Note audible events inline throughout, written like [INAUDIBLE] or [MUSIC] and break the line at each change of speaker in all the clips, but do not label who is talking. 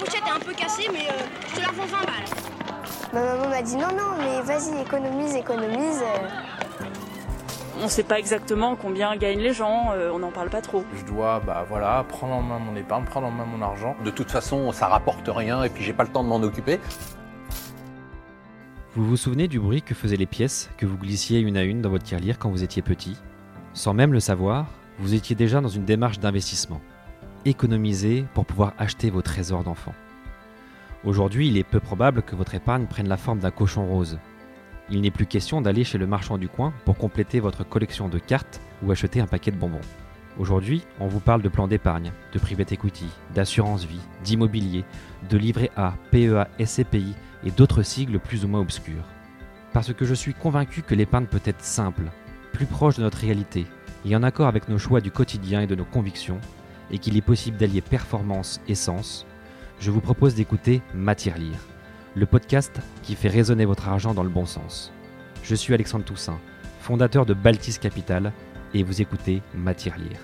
pochette est un peu cassée, mais euh, je te la vends 20 balles.
Ma maman m'a dit non, non, mais vas-y, économise, économise.
On ne sait pas exactement combien gagnent les gens, euh, on n'en parle pas trop.
Je dois bah, voilà, prendre en main mon épargne, prendre en main mon argent.
De toute façon, ça rapporte rien et puis j'ai pas le temps de m'en occuper.
Vous vous souvenez du bruit que faisaient les pièces que vous glissiez une à une dans votre tirelire quand vous étiez petit? Sans même le savoir, vous étiez déjà dans une démarche d'investissement. Économiser pour pouvoir acheter vos trésors d'enfant. Aujourd'hui, il est peu probable que votre épargne prenne la forme d'un cochon rose. Il n'est plus question d'aller chez le marchand du coin pour compléter votre collection de cartes ou acheter un paquet de bonbons. Aujourd'hui, on vous parle de plans d'épargne, de private equity, d'assurance vie, d'immobilier, de livret A, PEA, SCPI et d'autres sigles plus ou moins obscurs. Parce que je suis convaincu que l'épargne peut être simple, plus proche de notre réalité, et en accord avec nos choix du quotidien et de nos convictions, et qu'il est possible d'allier performance et sens, je vous propose d'écouter Matière Lire, le podcast qui fait résonner votre argent dans le bon sens. Je suis Alexandre Toussaint, fondateur de Baltis Capital, et vous écoutez Matière Lire.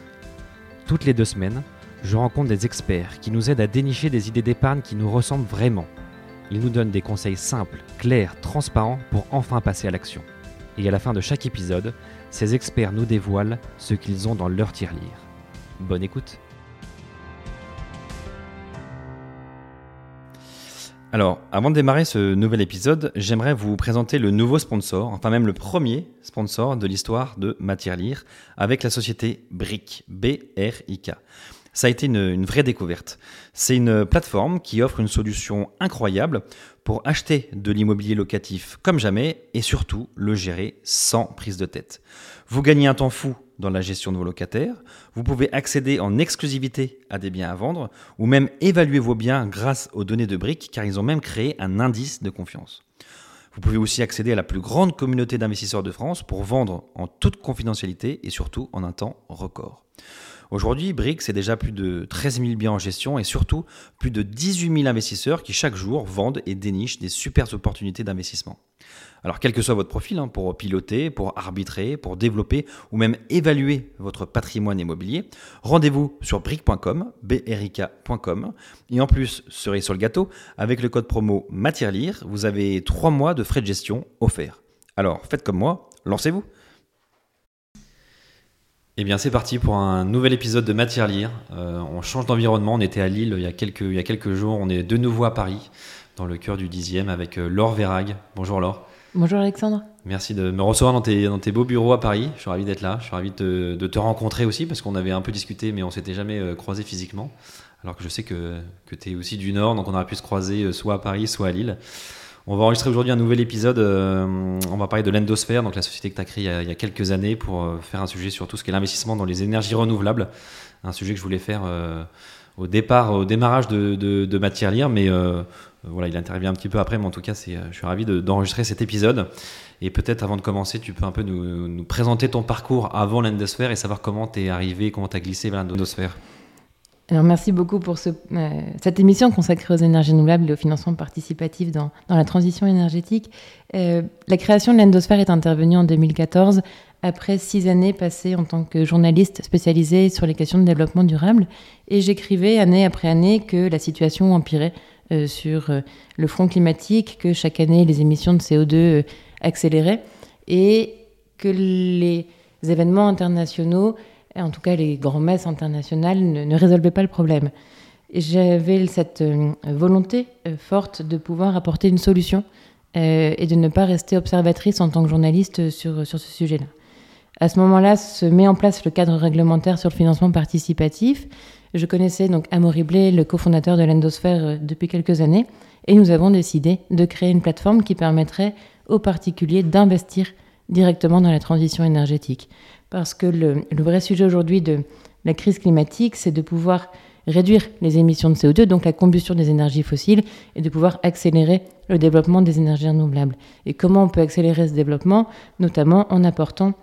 Toutes les deux semaines, je rencontre des experts qui nous aident à dénicher des idées d'épargne qui nous ressemblent vraiment. Ils nous donnent des conseils simples, clairs, transparents pour enfin passer à l'action. Et à la fin de chaque épisode, ces experts nous dévoilent ce qu'ils ont dans leur tirelire. Bonne écoute Alors, avant de démarrer ce nouvel épisode, j'aimerais vous présenter le nouveau sponsor, enfin même le premier sponsor de l'histoire de Matière Lire, avec la société BRIC, B-R-I-K. Ça a été une, une vraie découverte. C'est une plateforme qui offre une solution incroyable pour acheter de l'immobilier locatif comme jamais et surtout le gérer sans prise de tête. Vous gagnez un temps fou dans la gestion de vos locataires, vous pouvez accéder en exclusivité à des biens à vendre ou même évaluer vos biens grâce aux données de briques car ils ont même créé un indice de confiance. Vous pouvez aussi accéder à la plus grande communauté d'investisseurs de France pour vendre en toute confidentialité et surtout en un temps record. Aujourd'hui, Brick, c'est déjà plus de 13 000 biens en gestion et surtout plus de 18 000 investisseurs qui chaque jour vendent et dénichent des super opportunités d'investissement. Alors, quel que soit votre profil, hein, pour piloter, pour arbitrer, pour développer ou même évaluer votre patrimoine immobilier, rendez-vous sur brick.com, brk.com. Et en plus, cerise sur le gâteau, avec le code promo MATIERLIRE, vous avez 3 mois de frais de gestion offerts. Alors, faites comme moi, lancez-vous eh bien, c'est parti pour un nouvel épisode de Matière Lire. Euh, on change d'environnement. On était à Lille il y, a quelques, il y a quelques jours. On est de nouveau à Paris, dans le cœur du 10e, avec euh, Laure Vérag. Bonjour Laure.
Bonjour Alexandre.
Merci de me recevoir dans tes, dans tes beaux bureaux à Paris. Je suis ravi d'être là. Je suis ravi de, de, te rencontrer aussi, parce qu'on avait un peu discuté, mais on s'était jamais euh, croisé physiquement. Alors que je sais que, que tu es aussi du Nord, donc on aurait pu se croiser soit à Paris, soit à Lille. On va enregistrer aujourd'hui un nouvel épisode. Euh, on va parler de l'Endosphère, donc la société que tu as créée il y, a, quelques années pour euh, faire un sujet sur tout ce qui est l'investissement dans les énergies renouvelables. Un sujet que je voulais faire euh, au départ, au démarrage de, de, de mais voilà, il intervient un petit peu après. Mais en tout cas, je suis ravi d'enregistrer cet épisode. Et peut-être avant de commencer, tu peux un peu nous, nous présenter ton parcours avant l'Endosphère et savoir comment tu es arrivé, comment tu as glissé vers l'Endosphère.
Alors merci beaucoup pour euh, cette émission consacrée aux énergies renouvelables et au financement participatif dans, la transition énergétique. Euh, la création de l'Endosphère est intervenue en 2014 après six années passées en tant que journaliste spécialisée sur les questions de développement durable. Et j'écrivais année après année que la situation empirait euh, sur le front climatique, que chaque année les émissions de CO2 euh, accéléraient et que les événements internationaux en tout cas les grands messes internationales, ne, ne résolvaient pas le problème. J'avais cette euh, volonté euh, forte de pouvoir apporter une solution euh, et de ne pas rester observatrice en tant que journaliste sur, sur ce sujet-là. À ce moment-là, se met en place le cadre réglementaire sur le financement participatif. Je connaissais donc Amaury Blé, le cofondateur de l'Endosphère, depuis quelques années, et nous avons décidé de créer une plateforme qui permettrait aux particuliers d'investir directement dans la transition énergétique. Parce que le, vrai sujet aujourd'hui de la crise climatique, c'est de pouvoir réduire les émissions de CO2, donc la combustion des énergies fossiles, et de pouvoir accélérer le développement des énergies renouvelables. Et comment on peut accélérer ce développement? Notamment en apportant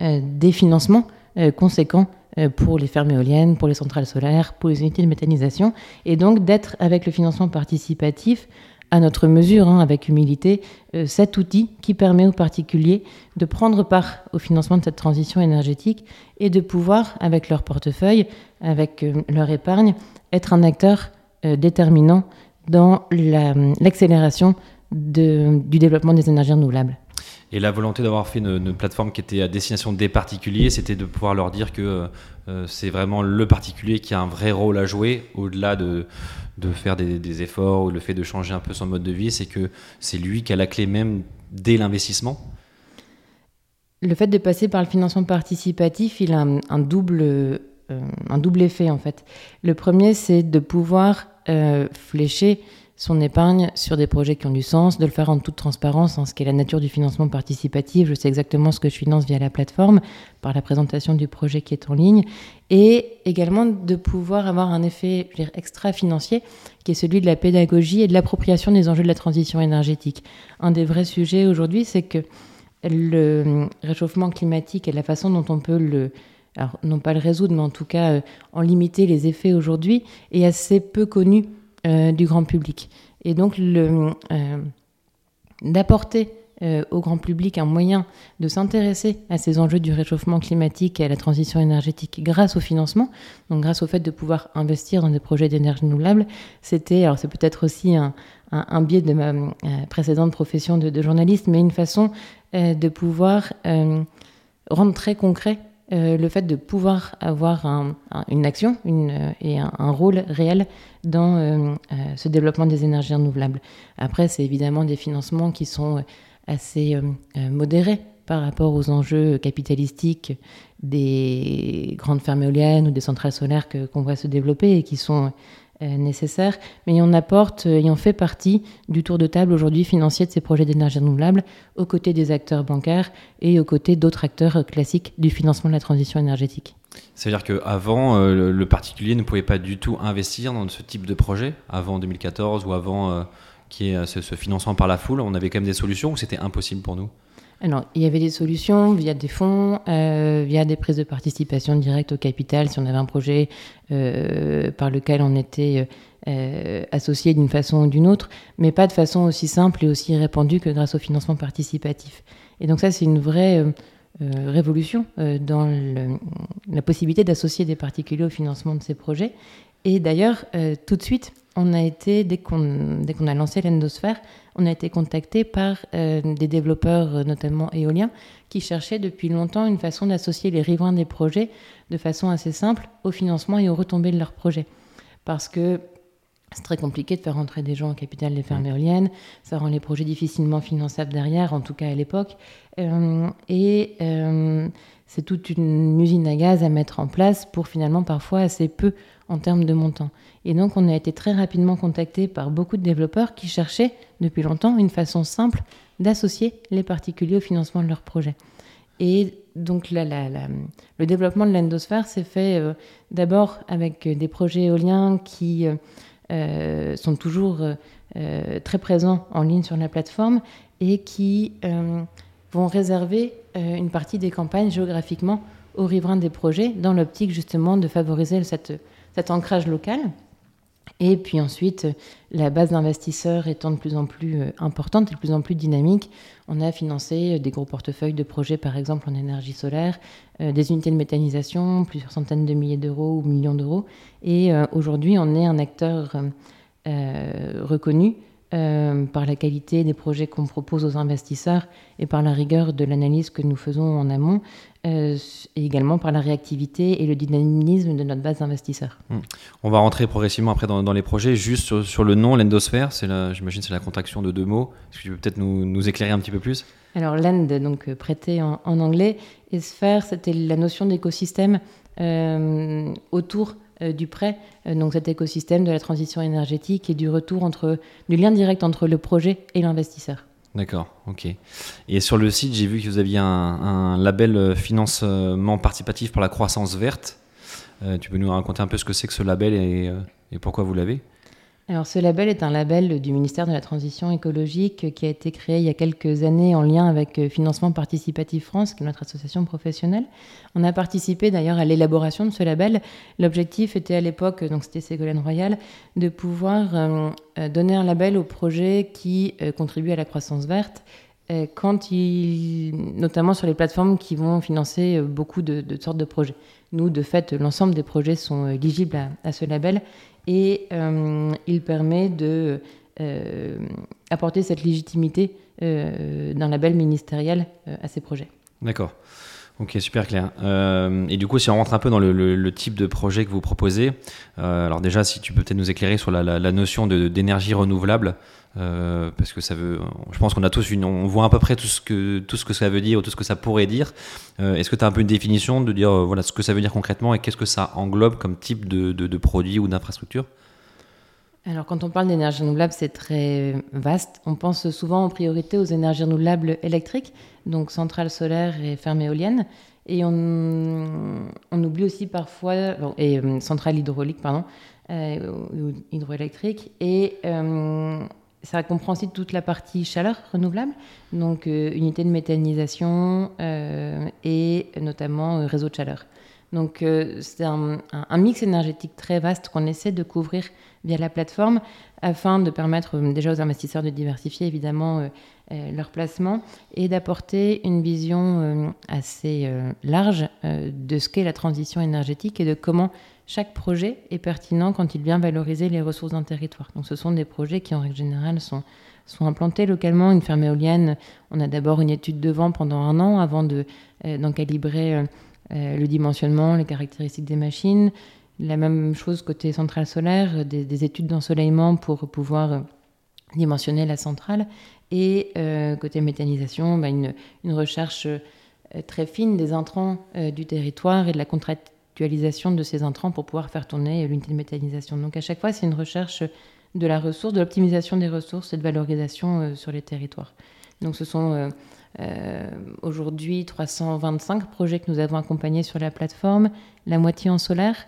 euh, des financements euh, conséquents euh, pour les fermes éoliennes, pour les centrales solaires, pour les unités de méthanisation, et donc d'être avec le financement participatif à notre mesure, hein, avec humilité, euh, cet outil qui permet aux particuliers de prendre part au financement de cette transition énergétique et de pouvoir, avec leur portefeuille, avec euh, leur épargne, être un acteur déterminant dans l'accélération du développement des énergies renouvelables.
Et la volonté d'avoir fait une, plateforme qui était à destination des particuliers, c'était de pouvoir leur dire que euh, c'est vraiment le particulier qui a un vrai rôle à jouer, au-delà de, de faire des, efforts ou le fait de changer un peu son mode de vie, c'est que c'est lui qui a la clé même dès l'investissement.
Le fait de passer par le financement participatif, il a un, double, euh, un double effet en fait. Le premier, c'est de pouvoir euh, flécher son épargne sur des projets qui ont du sens, de le faire en toute transparence en ce qui est la nature du financement participatif. Je sais exactement ce que je finance via la plateforme, par la présentation du projet qui est en ligne, et également de pouvoir avoir un effet extra-financier qui est celui de la pédagogie et de l'appropriation des enjeux de la transition énergétique. Un des vrais sujets aujourd'hui, c'est que le réchauffement climatique et la façon dont on peut le alors non pas le résoudre, mais en tout cas euh, en limiter les effets aujourd'hui, est assez peu connu du grand public. Et donc, euh, d'apporter euh, au grand public un moyen de s'intéresser à ces enjeux du réchauffement climatique et à la transition énergétique grâce au financement, donc grâce au fait de pouvoir investir dans des projets d'énergie renouvelable, c'était, alors c'est peut-être aussi un, biais de ma précédente profession de, journaliste, mais une façon de pouvoir rendre très concret euh, le fait de pouvoir avoir une action une, et un, rôle réel dans euh, euh, ce développement des énergies renouvelables. Après, c'est évidemment des financements qui sont assez modérés par rapport aux enjeux capitalistiques des grandes fermes éoliennes ou des centrales solaires qu'on voit se développer et qui sont euh, nécessaire, mais on apporte et euh, on fait partie du tour de table aujourd'hui financier de ces projets d'énergie renouvelable aux côtés des acteurs bancaires et aux côtés d'autres acteurs euh, classiques du financement de la transition énergétique.
C'est-à-dire qu'avant, le particulier ne pouvait pas du tout investir dans ce type de projet, avant 2014 ou avant qu'il y ait ce, ce financement par la foule, on avait quand même des solutions ou c'était impossible pour nous?
Alors, il y avait des solutions via des fonds, euh, via des prises de participation directes au capital, si on avait un projet euh, par lequel on était euh, associé d'une façon ou d'une autre, mais pas de façon aussi simple et aussi répandue que grâce au financement participatif. Et donc ça, c'est une vraie révolution dans la possibilité d'associer des particuliers au financement de ces projets. Et d'ailleurs, tout de suite, on a été, dès qu'on a lancé l'endosphère, on a été contacté par euh, des développeurs, euh, notamment éoliens, qui cherchaient depuis longtemps une façon d'associer les riverains des projets de façon assez simple au financement et aux retombées de leurs projets. Parce que c'est très compliqué de faire rentrer des gens au capital des fermes éoliennes, ça rend les projets difficilement finançables derrière, en tout cas à l'époque. Euh, et c'est toute une usine à gaz à mettre en place pour finalement parfois assez peu en termes de montant. Et donc on a été très rapidement contacté par beaucoup de développeurs qui cherchaient depuis longtemps une façon simple d'associer les particuliers au financement de leurs projets. Et donc le développement de l'endosphère s'est fait euh, d'abord avec des projets éoliens qui euh, euh, sont toujours très présents en ligne sur la plateforme et qui vont réserver une partie des campagnes géographiquement aux riverains des projets dans l'optique justement de favoriser cette cet ancrage local. Et puis ensuite, la base d'investisseurs étant de plus en plus euh, importante et de plus en plus dynamique, on a financé euh, des gros portefeuilles de projets, par exemple en énergie solaire, euh, des unités de méthanisation, plusieurs centaines de milliers d'euros ou millions d'euros. Et aujourd'hui, on est un acteur reconnu par la qualité des projets qu'on propose aux investisseurs et par la rigueur de l'analyse que nous faisons en amont, et également par la réactivité et le dynamisme de notre base d'investisseurs.
Hmm. On va rentrer progressivement après dans, les projets. Juste sur, le nom, l'endosphère, j'imagine c'est la contraction de deux mots. Est-ce que tu peux peut-être nous, éclairer un petit peu plus?
Alors l'end, donc euh, prêté en, anglais, et sphère, c'était la notion d'écosystème euh, autour du prêt, donc cet écosystème de la transition énergétique et du retour entre, du lien direct entre le projet et l'investisseur.
D'accord, ok. Et sur le site, j'ai vu que vous aviez un, label euh, financement participatif pour la croissance verte. Euh, tu peux nous raconter un peu ce que c'est que ce label et euh, pourquoi vous l'avez?
Alors ce label est un label du ministère de la Transition écologique qui a été créé il y a quelques années en lien avec euh, Financement Participatif France, qui est notre association professionnelle. On a participé d'ailleurs à l'élaboration de ce label. L'objectif était à l'époque, donc c'était Ségolène Royal, de pouvoir euh, euh, donner un label aux projets qui contribuent à la croissance verte quand il, notamment sur les plateformes qui vont financer beaucoup de, sortes de projets. Nous, de fait, l'ensemble des projets sont éligibles à ce label et euh, il permet de euh, apporter cette légitimité euh, d'un label ministériel à ces projets.
D'accord. Ok, super clair. Euh, et du coup, si on rentre un peu dans le, le- le type de projet que vous proposez, euh, alors déjà, si tu peux peut-être nous éclairer sur la, la- la notion d'énergie renouvelable, euh, parce que ça veut, je pense qu'on a tous une, on voit à peu près tout ce que tout ce que ça veut dire, ou tout ce que ça pourrait dire. Euh, Est-ce que tu as un peu une définition de dire euh, voilà ce que ça veut dire concrètement et qu'est-ce que ça englobe comme type de, de, de produit ou d'infrastructure?
Alors, quand on parle d'énergie renouvelable, c'est très vaste. On pense souvent en priorité aux énergies renouvelables électriques, donc centrales solaires et fermes éoliennes. Et on, oublie aussi parfois, et euh, centrales hydrauliques, pardon, euh, ou hydroélectriques. Et euh, ça comprend aussi toute la partie chaleur renouvelable, donc euh, unité de méthanisation euh, et notamment réseau de chaleur. Donc c'est un mix énergétique très vaste qu'on essaie de couvrir via la plateforme afin de permettre euh, déjà aux investisseurs de diversifier évidemment euh, euh, leur placement et d'apporter une vision assez large de ce qu'est la transition énergétique et de comment chaque projet est pertinent quand il vient valoriser les ressources d'un territoire. Donc ce sont des projets qui en règle générale sont, sont implantés localement. Une ferme éolienne, on a d'abord une étude de vent pendant un an avant de, d'en calibrer euh, euh, le dimensionnement, les caractéristiques des machines. La même chose côté centrale solaire, des, des études d'ensoleillement pour pouvoir euh, dimensionner la centrale. Et euh, côté méthanisation, bah, une, recherche euh, très fine des intrants du territoire et de la contractualisation de ces intrants pour pouvoir faire tourner l'unité de méthanisation. Donc à chaque fois, c'est une recherche de la ressource, de l'optimisation des ressources et de valorisation sur les territoires. Donc ce sont aujourd'hui 325 projets que nous avons accompagnés sur la plateforme, la moitié en solaire,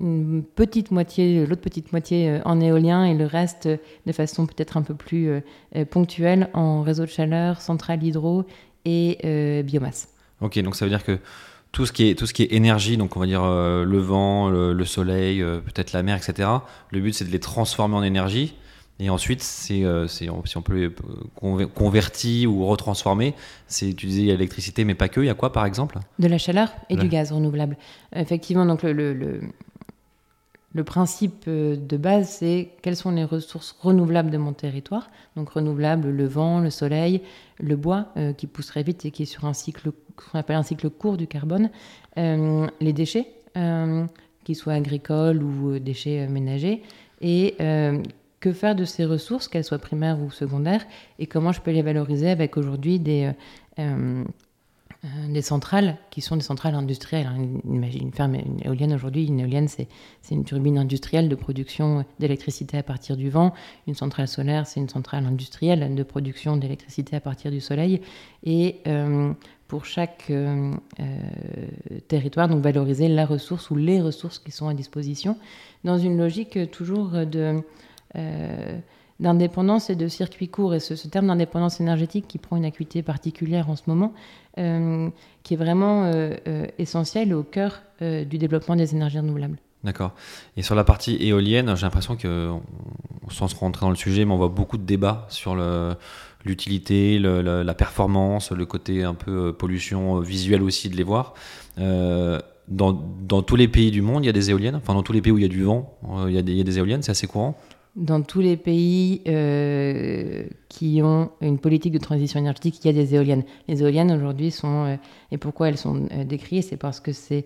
une petite moitié, l'autre petite moitié euh, en éolien et le reste euh, de façon peut-être un peu plus euh, euh, ponctuelle en réseau de chaleur, centrale hydro et euh, biomasse.
Ok, donc ça veut dire que tout ce qui est, tout ce qui est énergie, donc on va dire euh, le vent, le, le soleil, euh, peut-être la mer, etc. Le but c'est de les transformer en énergie. Et ensuite, c'est, euh, si on peut euh, conver- convertir ou retransformer, c'est disais l'électricité, mais pas que. Il y a quoi par exemple?
De la chaleur et du gaz renouvelable. Effectivement, donc le, le, le- le principe euh, de base, c'est quelles sont les ressources renouvelables de mon territoire? Donc renouvelables, le vent, le soleil, le bois euh, qui pousse très vite et qui est sur un cycle, qu'on appelle un cycle court du carbone, euh, les déchets, euh, qu'ils soient agricoles ou déchets ménagers, et que faire de ces ressources, qu'elles soient primaires ou secondaires, et comment je peux les valoriser avec aujourd'hui des, euh, euh, euh, centrales qui sont des centrales industrielles. hein. Imagine une ferme une éolienne aujourd'hui, une éolienne c'est une turbine industrielle de production d'électricité à partir du vent. Une centrale solaire c'est une centrale industrielle de production d'électricité à partir du soleil. Et pour chaque territoire, donc valoriser la ressource ou les ressources qui sont à disposition dans une logique toujours de d'indépendance et de circuit court. Et ce, terme d'indépendance énergétique qui prend une acuité particulière en ce moment, euh, qui est vraiment euh, euh, essentiel au cœur euh, du développement des énergies renouvelables.
D'accord. Et sur la partie éolienne, j'ai l'impression que, sans se rentrer dans le sujet, mais on voit beaucoup de débats sur l'utilité, la performance, le côté un peu euh, pollution euh, visuelle aussi de les voir. Euh, dans, tous les pays du monde, il y a des éoliennes. Enfin, dans tous les pays où il y a du vent, euh, il y a des éoliennes. C'est assez courant.
Dans tous les pays euh, qui ont une politique de transition énergétique, il y a des éoliennes. Les éoliennes aujourd'hui sont, euh, et pourquoi elles sont euh, décriées, c'est parce que c'est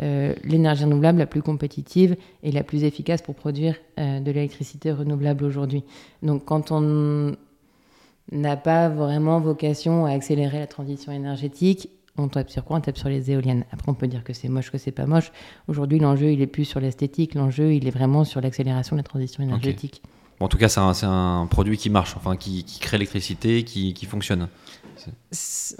euh, l'énergie renouvelable la plus compétitive et la plus efficace pour produire de l'électricité renouvelable aujourd'hui. Donc quand on n'a pas vraiment vocation à accélérer la transition énergétique, on tape sur quoi On tape sur les éoliennes. Après, on peut dire que c'est moche, que c'est pas moche. Aujourd'hui, l'enjeu, il est plus sur l'esthétique. L'enjeu, il est vraiment sur l'accélération de la transition énergétique.
Bon, en tout cas, c'est un, produit qui marche, enfin, qui, qui crée l'électricité, qui, qui fonctionne.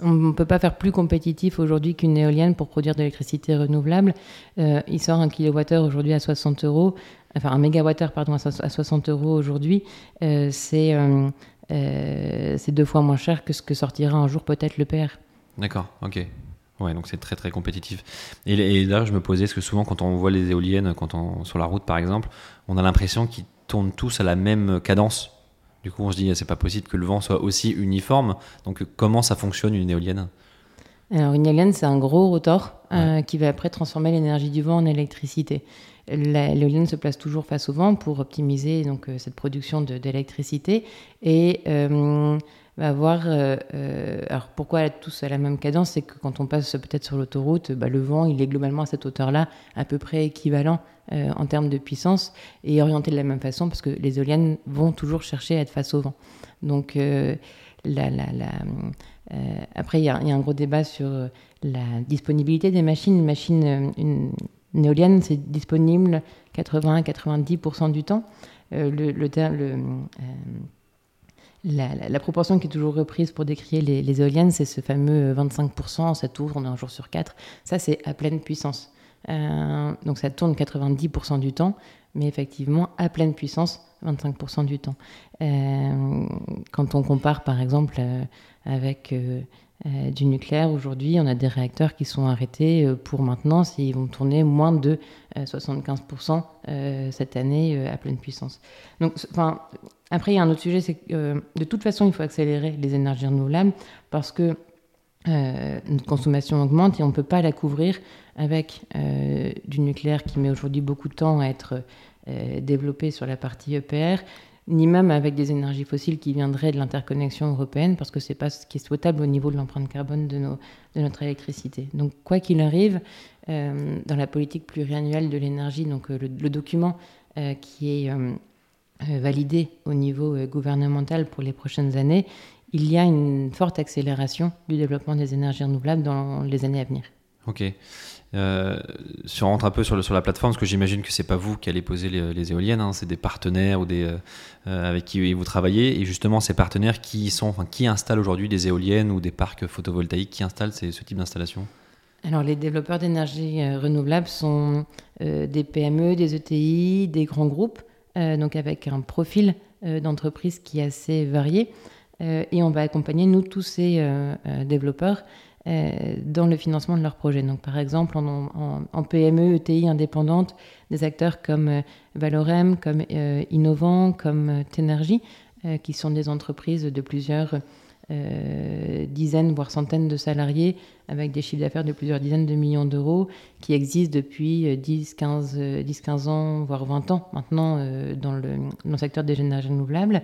On ne peut pas faire plus compétitif aujourd'hui qu'une éolienne pour produire de l'électricité renouvelable. Euh, il sort un kilowattheure aujourd'hui à 60 euros, enfin un mégawattheure pardon à so- à 60 euros aujourd'hui. Euh, c'est euh, euh, c'est deux fois moins cher que ce que sortira un jour peut-être le PR.
D'accord, ok. Ouais, donc c'est très très compétitif. Et, et là, je me posais, parce que souvent quand on voit les éoliennes, quand on, sur la route par exemple, on a l'impression qu'ils tournent tous à la même cadence. Du coup, on se dit, c'est pas possible que le vent soit aussi uniforme. Donc, comment ça fonctionne une éolienne?
Alors, une éolienne, c'est un gros rotor euh, qui va après transformer l'énergie du vent en électricité. L'éolienne se place toujours face au vent pour optimiser donc, euh, cette production d'électricité et euh, va avoir. alors, pourquoi tous à la même cadence C'est que quand on passe peut-être sur l'autoroute, bah, le vent, il est globalement à cette hauteur-là, à peu près équivalent en termes de puissance et orienté de la même façon parce que les éoliennes vont toujours chercher à être face au vent. Donc, la, la, la euh, après, il y, a un gros débat sur euh, la disponibilité des machines. Une machine, euh, une, éolienne, c'est disponible 80-90% du temps. le, la, proportion qui est toujours reprise pour décrire les, éoliennes, c'est ce fameux 25%, ça tourne un jour sur quatre. Ça, c'est à pleine puissance. donc ça tourne 90% du temps, mais effectivement à pleine puissance 25% du temps. quand on compare par exemple avec euh, euh, du nucléaire. Aujourd'hui, on a des réacteurs qui sont arrêtés euh, pour maintenant s'ils vont tourner moins de 75% cette année à pleine puissance. Donc, enfin, après, il y a un autre sujet, c'est que de toute façon, il faut accélérer les énergies renouvelables parce que notre consommation augmente et on ne peut pas la couvrir avec du nucléaire qui met aujourd'hui beaucoup de temps à être développé sur la partie EPR ni même avec des énergies fossiles qui viendraient de l'interconnexion européenne, parce que ce n'est pas ce qui est souhaitable au niveau de l'empreinte carbone de, notre électricité. Donc, quoi qu'il arrive, euh, dans la politique pluriannuelle de l'énergie, donc euh, le, document euh, qui est validé au niveau gouvernemental pour les prochaines années, il y a une forte accélération du développement des énergies renouvelables dans les années à venir.
Ok. Euh, si on rentre un peu sur, le, sur la plateforme, parce que j'imagine que c'est pas vous qui allez poser les, éoliennes, hein, c'est des partenaires ou des, euh, euh, avec qui vous travaillez. Et justement, ces partenaires qui, sont, enfin, qui installent aujourd'hui des éoliennes ou des parcs photovoltaïques, qui installent ce type d'installation
alors, les développeurs d'énergie renouvelable sont des PME, des ETI, des grands groupes, donc avec un profil d'entreprise qui est assez varié. et on va accompagner, nous, tous ces développeurs euh, dans le financement de leurs projets. Donc, par exemple, en, PME, ETI indépendante, des acteurs comme euh, Valorem, comme euh, Innovant, comme Tenergy, qui sont des entreprises de plusieurs dizaines, voire centaines de salariés, avec des chiffres d'affaires de plusieurs dizaines de millions d'euros, qui existent depuis 10, 15, 10, 15 ans, voire 20 ans maintenant dans, le, dans le secteur des énergies renouvelables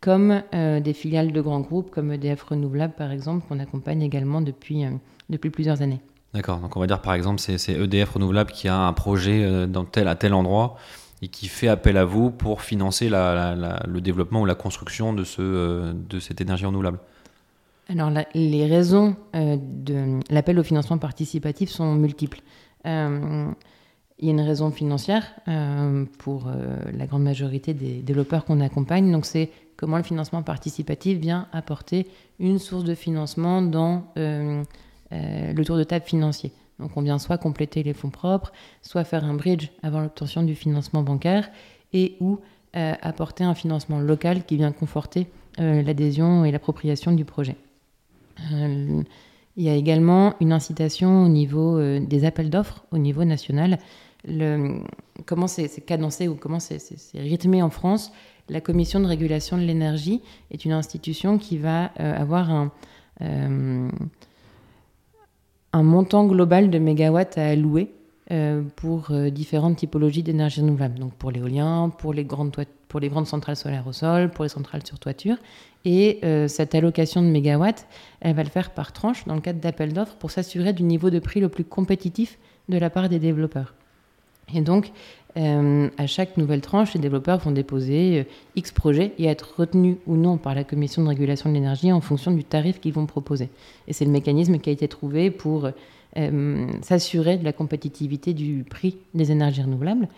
comme euh, des filiales de grands groupes comme EDF Renouvelable par exemple, qu'on accompagne également depuis, euh, depuis plusieurs années.
D'accord, donc on va dire par exemple c'est EDF Renouvelable qui a un projet euh, dans tel à tel endroit et qui fait appel à vous pour financer le développement ou la construction de, ce, de cette énergie renouvelable.
Alors les raisons de l'appel au financement participatif sont multiples. il y a une raison financière pour la grande majorité des développeurs qu'on accompagne, donc c'est comment le financement participatif vient apporter une source de financement dans euh, euh, le tour de table financier. Donc on vient soit compléter les fonds propres, soit faire un bridge avant l'obtention du financement bancaire et ou euh, apporter un financement local qui vient conforter l'adhésion et l'appropriation du projet. Il y a également une incitation au niveau des appels d'offres au niveau national. Comment c'est cadencé ou comment c'est rythmé en France la Commission de régulation de l'énergie est une institution qui va euh, avoir un, euh, montant global de mégawatts à allouer euh, pour différentes typologies d'énergie renouvelable. Donc pour l'éolien, pour, les grandes pour les grandes centrales solaires au sol, pour les centrales sur toiture. Et cette allocation de mégawatts, elle va le faire par tranche dans le cadre d'appels d'offres pour s'assurer du niveau de prix le plus compétitif de la part des développeurs. Et donc, euh, à chaque nouvelle tranche, les développeurs vont déposer euh, X projets et être retenus ou non par la Commission de régulation de l'énergie en fonction du tarif qu'ils vont proposer. Et c'est le mécanisme qui a été trouvé pour euh, s'assurer de la compétitivité du prix des énergies renouvelables.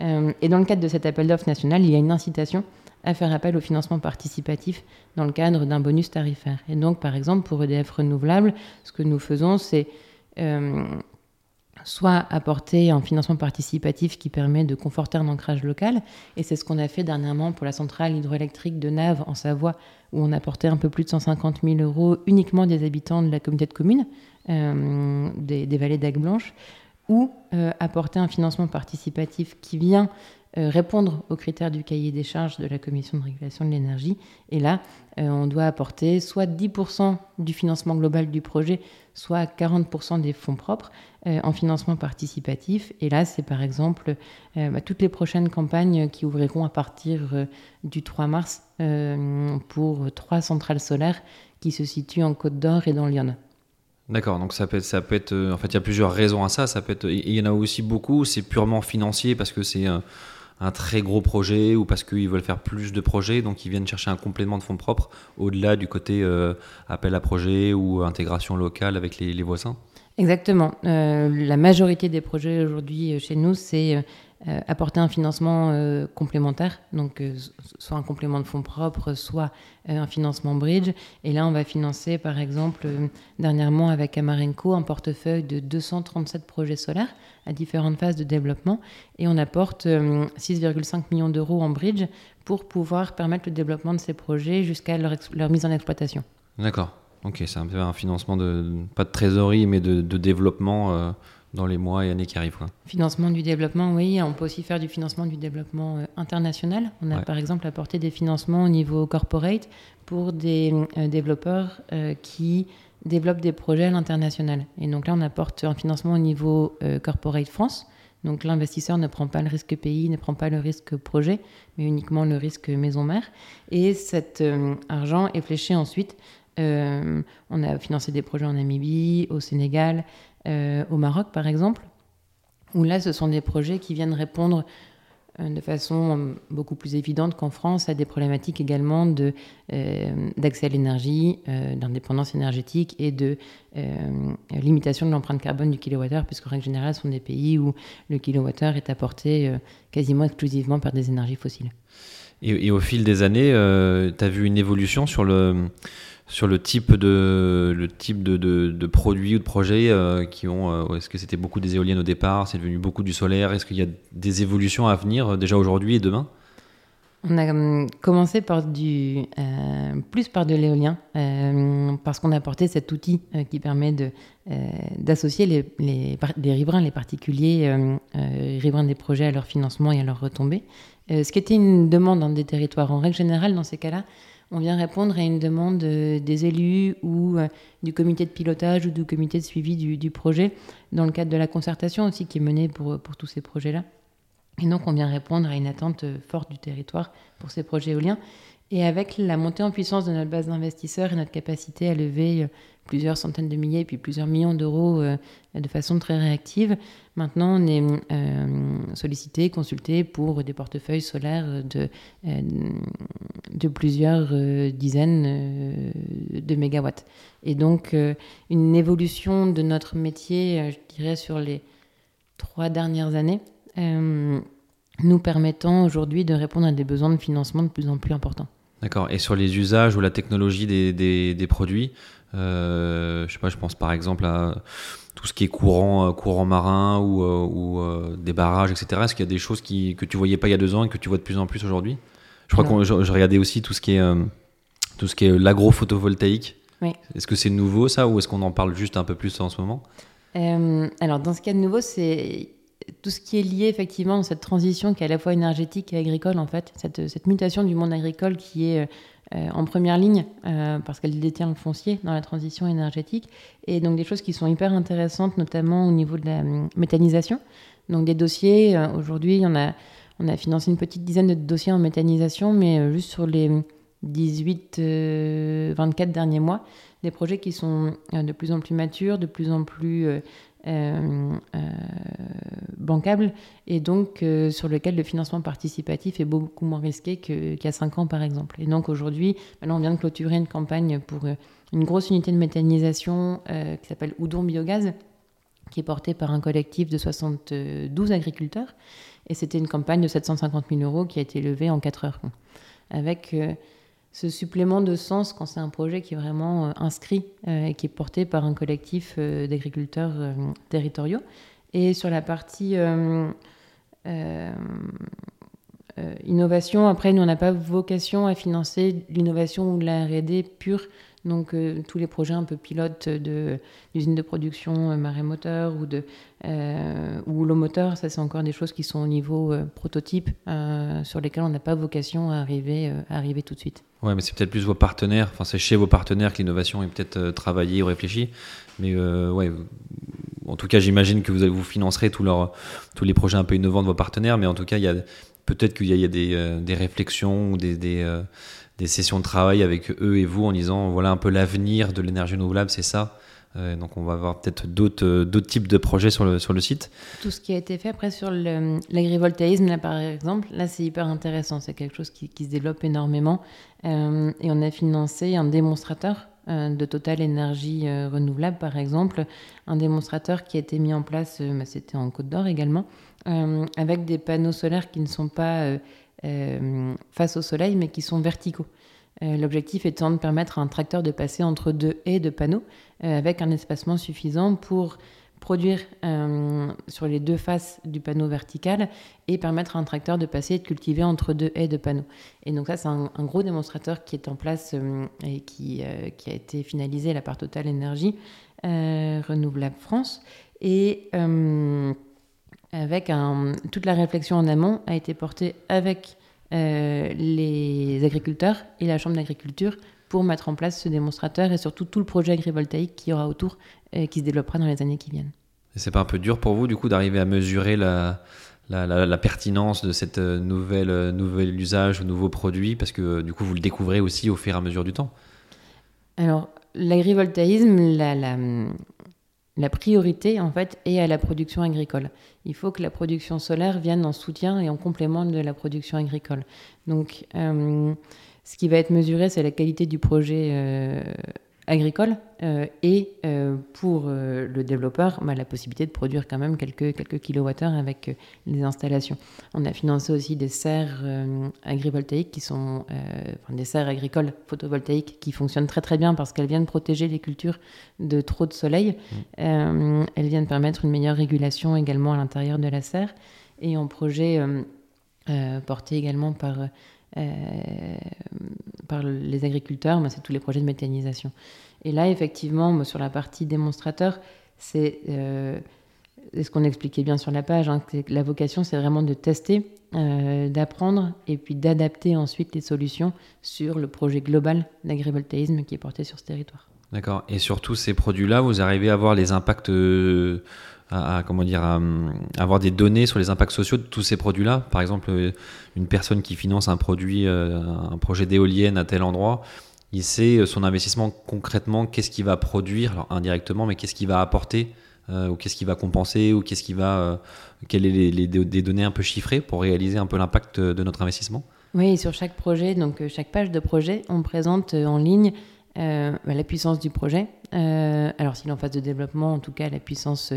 et dans le cadre de cet appel d'offres national, il y a une incitation à faire appel au financement participatif dans le cadre d'un bonus tarifaire. Et donc, par exemple, pour EDF Renouvelable, ce que nous faisons, c'est soit apporter un financement participatif qui permet de conforter un ancrage local. Et c'est ce qu'on a fait dernièrement pour la centrale hydroélectrique de Naves en Savoie, où on apportait un peu plus de 150 000 euros uniquement des habitants de la communauté de communes euh, des, vallées d'Aigues Blanches. ou apporter un financement participatif qui vient répondre aux critères du cahier des charges de la Commission de régulation de l'énergie. Et là, on doit apporter soit 10% du financement global du projet, soit 40% des fonds propres en financement participatif. Et là, c'est par exemple bah, toutes les prochaines campagnes qui ouvriront à partir du 3 mars pour trois centrales solaires qui se situent en Côte d'Or et dans Lyon.
D'accord, donc ça peut être, ça peut être, en fait, il y a plusieurs raisons à ça. Ça peut être, il y en a aussi beaucoup. C'est purement financier parce que c'est un, très gros projet ou parce qu'ils veulent faire plus de projets, donc ils viennent chercher un complément de fonds propres au-delà du côté euh, appel à projet ou intégration locale avec les, voisins.
Exactement. Euh, la majorité des projets aujourd'hui chez nous, c'est euh, apporter un financement euh, complémentaire, donc euh, soit un complément de fonds propres, soit un financement bridge. Et là, on va financer, par exemple, dernièrement avec Amarenco, un portefeuille de 237 projets solaires à différentes phases de développement. Et on apporte 6,5 millions d'euros en bridge pour pouvoir permettre le développement de ces projets jusqu'à leur, mise en exploitation.
D'accord. Ok, c'est un un financement de, pas de trésorerie, mais de développement dans les mois et années qui arrivent.
Financement du développement, oui. On peut aussi faire du financement du développement euh, international. On a par exemple apporté des financements au niveau corporate pour des euh, développeurs euh, qui développent des projets à l'international. Et donc là, on apporte un financement au niveau corporate France. Donc l'investisseur ne prend pas le risque pays, ne prend pas le risque projet, mais uniquement le risque maison mère. Et cet argent est fléché ensuite. on a financé des projets en Namibie, au Sénégal, euh, au Maroc, par exemple, où là, ce sont des projets qui viennent répondre euh, de façon beaucoup plus évidente qu'en France à des problématiques également de, euh, d'accès à l'énergie, d'indépendance énergétique et de limitation de l'empreinte carbone du kilowattheure, puisque en règle générale, ce sont des pays où le kilowattheure est apporté quasiment exclusivement par des énergies fossiles.
Et, et au fil des années, tu as vu une évolution sur le sur le type de, le type de, de, produits ou de projets euh, qui ont. Euh, est-ce que c'était beaucoup des éoliennes au départ C'est devenu beaucoup du solaire Est-ce qu'il y a des évolutions à venir euh, déjà aujourd'hui et demain?
On a commencé par du, plus par de l'éolien, parce qu'on a apporté cet outil qui permet d'associer les, les, les, riverains, les particuliers riverains des projets à leur financement et à leur retombée. ce qui était une demande dans des territoires. En règle générale, dans ces cas-là, on vient répondre à une demande euh, des élus ou euh, du comité de pilotage ou du comité de suivi du, projet, dans le cadre de la concertation aussi qui est menée pour, pour tous ces projets-là. Et donc on vient répondre à une attente euh, forte du territoire pour ces projets éoliens. Et avec la montée en puissance de notre base d'investisseurs et notre capacité à lever plusieurs centaines de milliers puis plusieurs millions d'euros de façon très réactive, Maintenant, on est euh, sollicité, consulté pour des portefeuilles solaires de, euh, plusieurs euh, dizaines de mégawatts. Et donc, une évolution de notre métier, je dirais, sur les trois dernières années, nous permettant aujourd'hui de répondre à des besoins de financement de plus en plus importants.
D'accord. Et sur les usages ou la technologie des produits, je sais pas, je pense par exemple à tout ce qui est courant, euh, courant marin ou, euh, ou euh, des barrages, etc. Est-ce qu'il y a des choses qui, que tu voyais pas il y a deux ans et que tu vois de plus en plus aujourd'hui? Je crois que je, regardais aussi tout ce qui est, tout ce qui est l'agro-photovoltaïque. Oui. Est-ce que c'est nouveau ça ou est-ce qu'on en parle juste un peu plus en ce moment?
Alors dans ce cas de nouveau, c'est tout ce qui est lié effectivement à cette transition qui est à la fois énergétique et agricole en fait, cette, cette mutation du monde agricole qui est euh, en première ligne euh, parce qu'elle détient le foncier dans la transition énergétique. Et donc des choses qui sont hyper intéressantes, notamment au niveau de la euh, méthanisation. Donc des dossiers, aujourd'hui, on a, on a financé une petite dizaine de dossiers en méthanisation, mais juste sur les 18-24 derniers mois, des projets qui sont de plus en plus matures, de plus en plus euh, euh, bancable et donc euh, sur lequel le financement participatif est beaucoup moins risqué qu'il y a 5 ans par exemple. Et donc aujourd'hui, on vient de clôturer une campagne pour une grosse unité de méthanisation qui s'appelle Oudon Biogaz, qui est portée par un collectif de 72 agriculteurs. Et c'était une campagne de 750 000 euros qui a été levée en 4 heures. Avec ce supplément de sens quand c'est un projet qui est vraiment euh, inscrit euh, et qui est porté par un collectif euh, d'agriculteurs territoriaux. Et sur la partie innovation. Après, nous, on n'a pas vocation à financer l'innovation ou la R&D pure. Donc tous les projets un peu pilotes d'usines de, production euh, marémoteur ou, de, ou l'eau moteur, ça c'est encore des choses qui sont au niveau prototype sur lesquelles on n'a pas vocation à arriver, à arriver tout de suite.
Ouais, mais c'est peut-être plus vos partenaires, enfin c'est chez vos partenaires que l'innovation est peut-être travaillée ou réfléchie. Mais ouais, en tout cas j'imagine que vous, vous financerez tous, tous les projets un peu innovants de vos partenaires, mais en tout cas il y a peut-être qu'il y a, des, des, réflexions ou des, des des sessions de travail avec eux et vous en disant voilà un peu l'avenir de l'énergie renouvelable, c'est ça. Euh, donc on va avoir peut-être d'autres euh, types de projets sur le, site.
Tout ce qui a été fait après sur l'agrivoltaïsme, là par exemple, là c'est hyper intéressant, c'est quelque chose qui, se développe énormément. Euh, et on a financé un démonstrateur de Total Énergie Renouvelable par exemple, un démonstrateur qui a été mis en place, bah, c'était en Côte d'Or également, avec des panneaux solaires qui ne sont pas face au soleil, mais qui sont verticaux. Euh, l'objectif étant de permettre à un tracteur de passer entre deux haies de panneaux euh, avec un espacement suffisant pour produire sur les deux faces du panneau vertical et permettre à un tracteur de passer et de cultiver entre deux haies de panneaux. Et donc ça, c'est un, gros démonstrateur qui est en place et qui, a été finalisé à la part Total Énergie Renouvelable France. Et avec toute la réflexion en amont a été portée avec euh, les agriculteurs et la Chambre d'agriculture pour mettre en place ce démonstrateur et surtout tout le projet agrivoltaïque qui y aura autour et qui se développera dans les années qui viennent.
Et c'est pas un peu dur pour vous du coup d'arriver à mesurer la, la, pertinence de cette euh, nouvelle euh, nouvel usage ou nouveau produit? Parce que du coup vous le découvrez aussi au fur et à mesure du temps
Alors l'agrivoltaïsme, la, la priorité, en fait, est à la production agricole. Il faut que la production solaire vienne en soutien et en complément de la production agricole. Donc, euh, ce qui va être mesuré, c'est la qualité du projet euh, agricole euh, et euh, pour euh, le développeur bah, la possibilité de produire quand même quelques, quelques kilowattheures avec les installations. On a financé aussi des serres agrivoltaïques qui sont enfin, des serres agricoles photovoltaïques qui fonctionnent très très bien parce qu'elles viennent protéger les cultures de trop de soleil. Mmh. elles viennent permettre une meilleure régulation également à l'intérieur de la serre et en projet porté également par euh, par les agriculteurs, c'est tous les projets de méthanisation. Et là, effectivement, sur la partie démonstrateur, c'est euh, ce qu'on expliquait bien sur la page, hein, la vocation, c'est vraiment de tester, euh, d'apprendre et puis d'adapter ensuite les solutions sur le projet global d'agrivoltaïsme qui est porté sur ce territoire.
D'accord. Et sur tous ces produits-là, vous arrivez à voir les impacts à, comment dire, avoir des données sur les impacts sociaux de tous ces produits-là. Par exemple, euh, une personne qui finance un produit, euh, un projet d'éolienne à tel endroit, il sait euh, son investissement concrètement, qu'est-ce qu'il va produire, indirectement, mais qu'est-ce qu'il va apporter, ou qu'est-ce qu'il va compenser, ou qu'est-ce qu'il va, quelles sont les, données un peu chiffrées pour réaliser un peu l'impact de notre investissement.
Oui, sur chaque projet, donc chaque page de projet, on présente en ligne bah, la puissance du projet. alors, s'il est en phase de développement, en tout cas, la puissance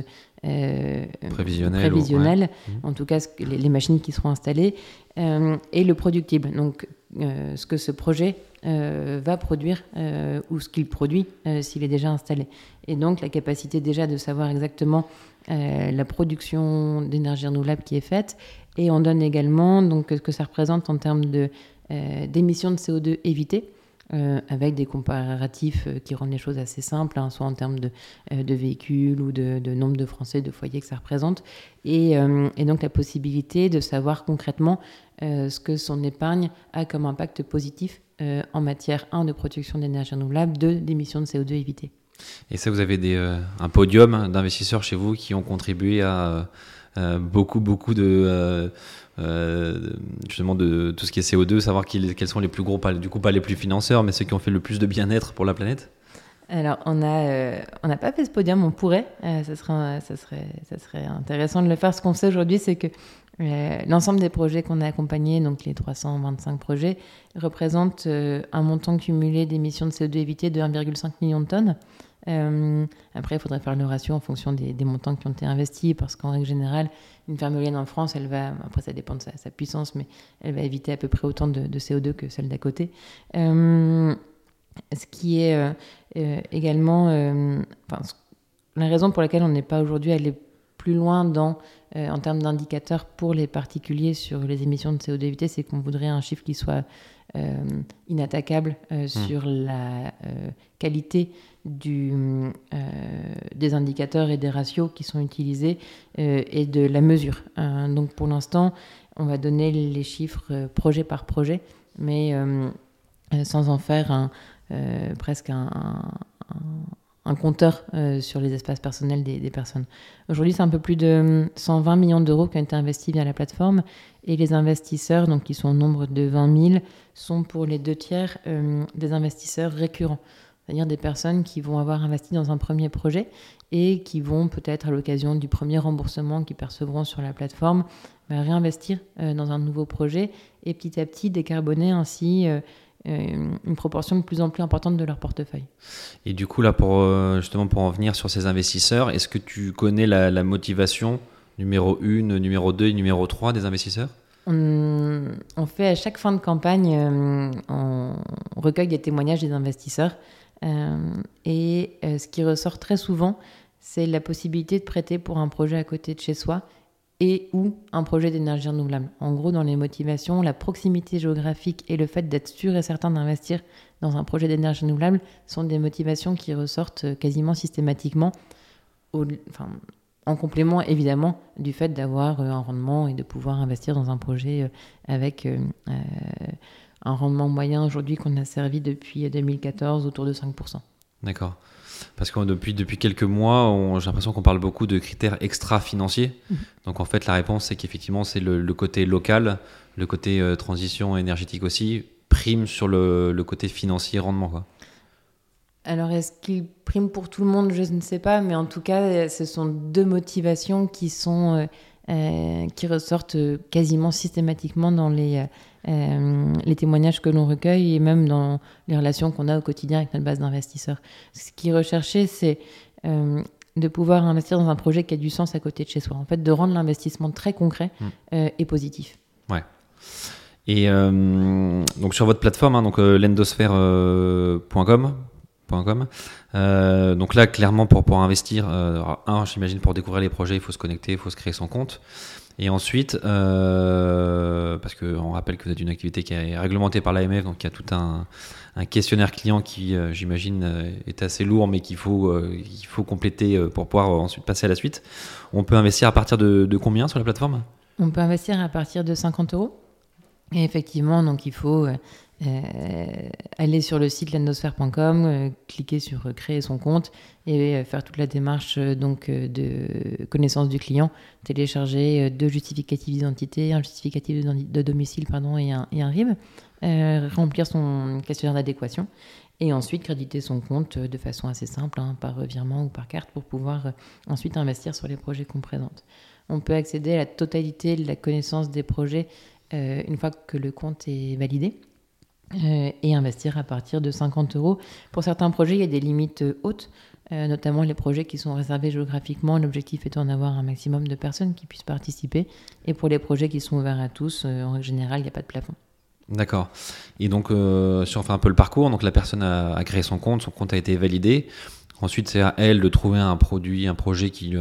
euh, prévisionnel,
mmh. en tout cas les, machines qui seront installées, euh, et le productible, donc euh, ce que ce projet va produire ou ce qu'il produit s'il est déjà installé. Et donc la capacité déjà de savoir exactement la production d'énergie renouvelable qui est faite, et on donne également donc, ce que ça représente en termes d'émissions de CO2 évitées. Euh, avec des comparatifs euh, qui rendent les choses assez simples, hein, soit en termes de, euh, de véhicules ou de, nombre de Français, de foyers que ça représente, et, donc la possibilité de savoir concrètement ce que son épargne a comme impact positif en matière 1 de production d'énergie renouvelable, 2 d'émissions de CO2 évitées.
Et ça, vous avez un podium d'investisseurs chez vous qui ont contribué à beaucoup, beaucoup de euh, justement de tout ce qui est CO2, savoir quels sont les plus gros, du coup pas les plus financeurs, mais ceux qui ont fait le plus de bien-être pour la planète
alors, on n'a euh, n'a pas fait ce podium, on pourrait. Euh, ça, serait, ça, serait, ça serait intéressant de le faire. Ce qu'on sait aujourd'hui, c'est que l'ensemble des projets qu'on a accompagnés, donc les 325 projets, représentent un montant cumulé d'émissions de CO2 évitées de 1,5 million de tonnes. Euh, après, il faudrait faire le ratio en fonction des, montants qui ont été investis, parce qu'en règle générale, une ferme éolienne en France, elle va, après ça dépend de sa, puissance, mais elle va éviter à peu près autant de, CO2 que celle d'à côté. Euh, ce qui est euh, également, la raison pour laquelle on n'est pas aujourd'hui allé plus loin dans, en termes d'indicateurs pour les particuliers sur les émissions de CO2 évitées, c'est qu'on voudrait un chiffre qui soit inattaquable euh, sur la qualité du, des indicateurs et des ratios qui sont utilisés et de la mesure. donc pour l'instant, on va donner les chiffres projet par projet, mais sans en faire un, presque un compteur euh, sur les espaces personnels des, personnes. Aujourd'hui, c'est un peu plus de 120 millions d'euros qui ont été investis via la plateforme et les investisseurs, donc qui sont au nombre de 20 000, sont pour les deux tiers euh, des investisseurs récurrents, c'est-à-dire des personnes qui vont avoir investi dans un premier projet et qui vont peut-être à l'occasion du premier remboursement qu'ils percevront sur la plateforme bah, réinvestir euh, dans un nouveau projet et petit à petit décarboner ainsi euh, une proportion de plus en plus importante de leur portefeuille.
Et du coup, là, pour, euh, justement, pour en venir sur ces investisseurs, est-ce que tu connais la, motivation numéro 1, numéro 2 et numéro 3 des investisseurs?
On, fait à chaque fin de campagne, euh, on recueille des témoignages des investisseurs. Et ce qui ressort très souvent, c'est la possibilité de prêter pour un projet à côté de chez soi et ou un projet d'énergie renouvelable. En gros, dans les motivations, la proximité géographique et le fait d'être sûr et certain d'investir dans un projet d'énergie renouvelable sont des motivations qui ressortent euh, quasiment systématiquement, enfin, en complément évidemment du fait d'avoir euh, un rendement et de pouvoir investir dans un projet euh, avec un rendement moyen aujourd'hui qu'on a servi depuis 2014 autour de 5%.
D'accord. Parce que depuis, depuis quelques mois, j'ai l'impression qu'on parle beaucoup de critères extra-financiers. Mhm. Donc en fait, la réponse, c'est qu'effectivement, c'est le, côté local, le côté euh, transition énergétique aussi, prime sur le, côté financier rendement. Quoi.
Alors est-ce qu'il prime pour tout le monde? Je ne sais pas, mais en tout cas, ce sont deux motivations qui sont... Euh, euh, qui ressortent quasiment systématiquement dans les, euh, les témoignages que l'on recueille et même dans les relations qu'on a au quotidien avec notre base d'investisseurs. Ce qui est recherché, c'est euh, de pouvoir investir dans un projet qui a du sens à côté de chez soi. En fait, de rendre l'investissement très concret hmm. euh, et positif.
Ouais. Et donc sur votre plateforme, hein, donc lendosphère.com, donc là, clairement, pour, pour investir, un, j'imagine, pour découvrir les projets, il faut se connecter, il faut se créer son compte. Et ensuite, euh, parce qu'on rappelle que vous êtes une activité qui est réglementée par l'AMF, donc il y a tout un, questionnaire client qui, euh, j'imagine, euh, est assez lourd, mais qu'il faut, il faut compléter pour pouvoir ensuite passer à la suite. On peut investir à partir de, combien sur la plateforme?
On peut investir à partir de 50 euros. Et effectivement, donc il faut euh, aller sur le site landosphère.com, euh, cliquer sur euh, créer son compte et faire toute la démarche donc de connaissance du client, télécharger deux justificatifs d'identité, un justificatif de, domicile pardon, et, un, et RIB, remplir son questionnaire d'adéquation et ensuite créditer son compte de façon assez simple, hein, par virement ou par carte, pour pouvoir ensuite investir sur les projets qu'on présente. On peut accéder à la totalité de la connaissance des projets une fois que le compte est validé. Euh, et investir à partir de 50 euros. Pour certains projets, il y a des limites euh, hautes, euh, notamment les projets qui sont réservés géographiquement. L'objectif étant d'avoir un maximum de personnes qui puissent participer. Et pour les projets qui sont ouverts à tous, en règle générale, il n'y a pas de plafond.
D'accord. Et donc, si on fait un peu le parcours, donc la personne a, créé son compte, son compte a été validé. Ensuite, c'est à elle de trouver un produit, un projet qui,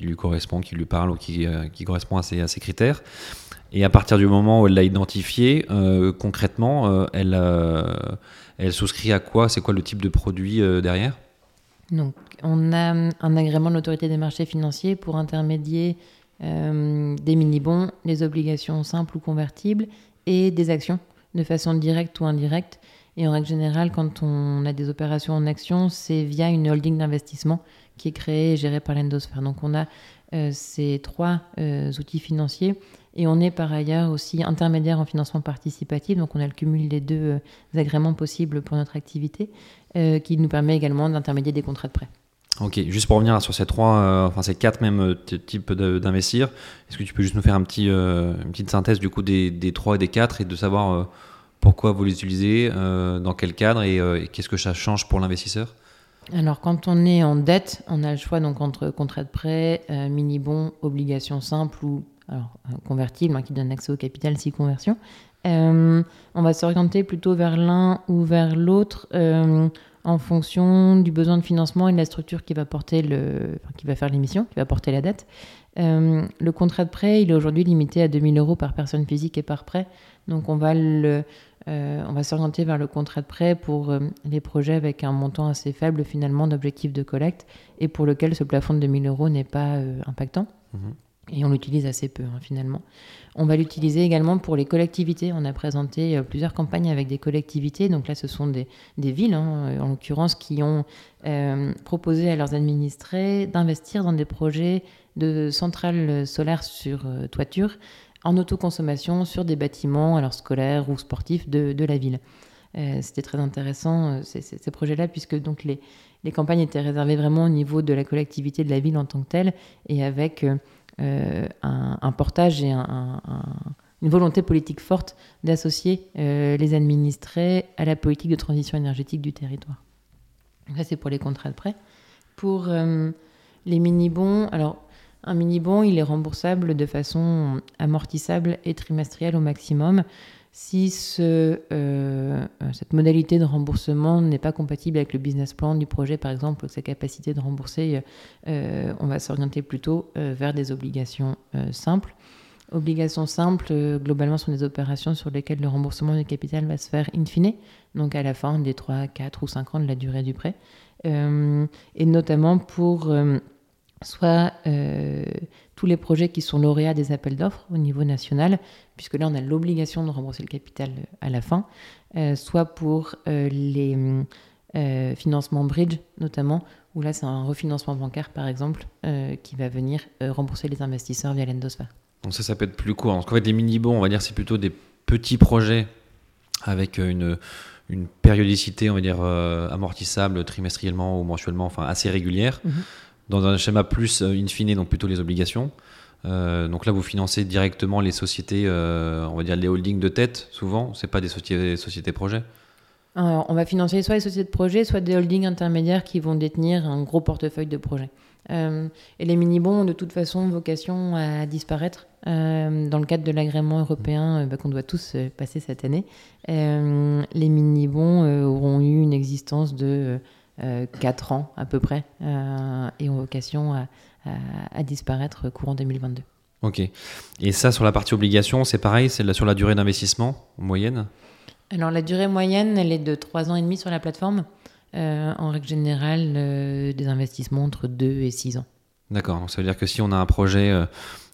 lui correspond, qui lui parle ou qui, correspond à ses critères. Et à partir du moment où elle l'a identifié, euh, concrètement, euh, elle, euh, elle souscrit à quoi? C'est quoi le type de produit derrière?
Donc, on a un agrément de l'autorité des marchés financiers pour intermédier des mini-bons, des obligations simples ou convertibles et des actions de façon directe ou indirecte. Et en règle générale, quand on a des opérations en actions, c'est via une holding d'investissement qui est créée et gérée par l'Endosphère. Donc on a ces trois outils financiers et on est par ailleurs aussi intermédiaire en financement participatif, donc on a le cumul des deux euh, agréments possibles pour notre activité, euh, qui nous permet également d'intermédier des contrats de prêt.
Ok, juste pour revenir sur ces trois, euh, enfin ces quatre mêmes types d'investir, est-ce que tu peux juste nous faire un petit, une petite synthèse du coup des, des, trois et des quatre et de savoir pourquoi vous les utilisez, dans quel cadre et, qu'est-ce que ça change pour l'investisseur?
Alors, quand on est en dette, on a le choix donc entre contrat de prêt, mini-bon, obligation simple ou alors convertible, hein, qui donne accès au capital si conversion. Euh, on va s'orienter plutôt vers l'un ou vers l'autre euh, en fonction du besoin de financement et de la structure qui va porter le, qui va faire l'émission, qui va porter la dette. Euh, le contrat de prêt, il est aujourd'hui limité à 2000 euros par personne physique et par prêt. Donc on va va s'orienter vers le contrat de prêt pour les projets avec un montant assez faible finalement d'objectifs de collecte et pour lequel ce plafond de 2000 euros n'est pas impactant.
Mhm.
Et on l'utilise assez peu hein, finalement. On va l'utiliser également pour les collectivités. On a présenté euh, plusieurs campagnes avec des collectivités. Donc là, ce sont des, des villes, hein, en l'occurrence, qui ont euh, proposé à leurs administrés d'investir dans des projets de centrales solaires sur euh, toiture en autoconsommation sur des bâtiments, alors scolaires ou sportifs, de, de la ville. Euh, C'était très intéressant euh, ces, ces- projets-là, puisque donc les, les campagnes étaient réservées vraiment au niveau de la collectivité de la ville en tant que telle, et avec euh, euh, un, un portage et un- un- un- une volonté politique forte d'associer euh, les administrés à la politique de transition énergétique du territoire. Ça, c'est pour les contrats de prêt. Pour euh, les mini-bons, alors un mini-bon, il est remboursable de façon amortissable et trimestrielle au maximum. Si euh, euh, cette modalité de remboursement n'est pas compatible avec le business plan du projet, par exemple, ou sa capacité de rembourser, euh, on va s'orienter plutôt vers des obligations simples. Obligations simples, globalement, sont des opérations sur lesquelles le remboursement du capital va se faire in fine, donc à la fin des 3, 4 ou 5 ans de la durée du prêt. Et notamment pour soit tous les projets qui sont lauréats des appels d'offres au niveau national, puisque là on a l'obligation de rembourser le capital euh, à la fin, euh, soit pour euh, les euh, financements bridge notamment, où là c'est un refinancement bancaire par exemple qui va venir rembourser les investisseurs via l'endosphère.
Donc ça, ça peut être plus court. En fait, les mini-bons, on va dire, c'est plutôt des petits projets avec une, une périodicité, on va dire, amortissable trimestriellement ou mensuellement, enfin assez régulière.
Mhm.
Dans un schéma plus euh, in fine, donc plutôt les obligations. Euh, donc là, vous financez directement les sociétés, euh, on va dire les holdings de tête, souvent. C'est pas des sociétés, sociétés projets.
Alors, on va financer soit les sociétés de projet, soit des holdings intermédiaires qui vont détenir un gros portefeuille de projets. Et les mini-bons ont de toute façon vocation à disparaître dans le cadre de l'agrément européen bah, qu'on doit tous passer cette année. Les mini-bons auront eu une existence de 4 ans à peu près euh, et ont vocation à, à- à disparaître courant 2022.
Ok. Et ça, sur la partie obligation, c'est pareil, c'est sur la durée d'investissement en moyenne?
Alors la durée moyenne, elle est de 3 ans et demi sur la plateforme. Euh, en règle générale, euh, des investissements entre 2 et 6 ans.
D'accord. Donc ça veut dire que si on a un projet euh,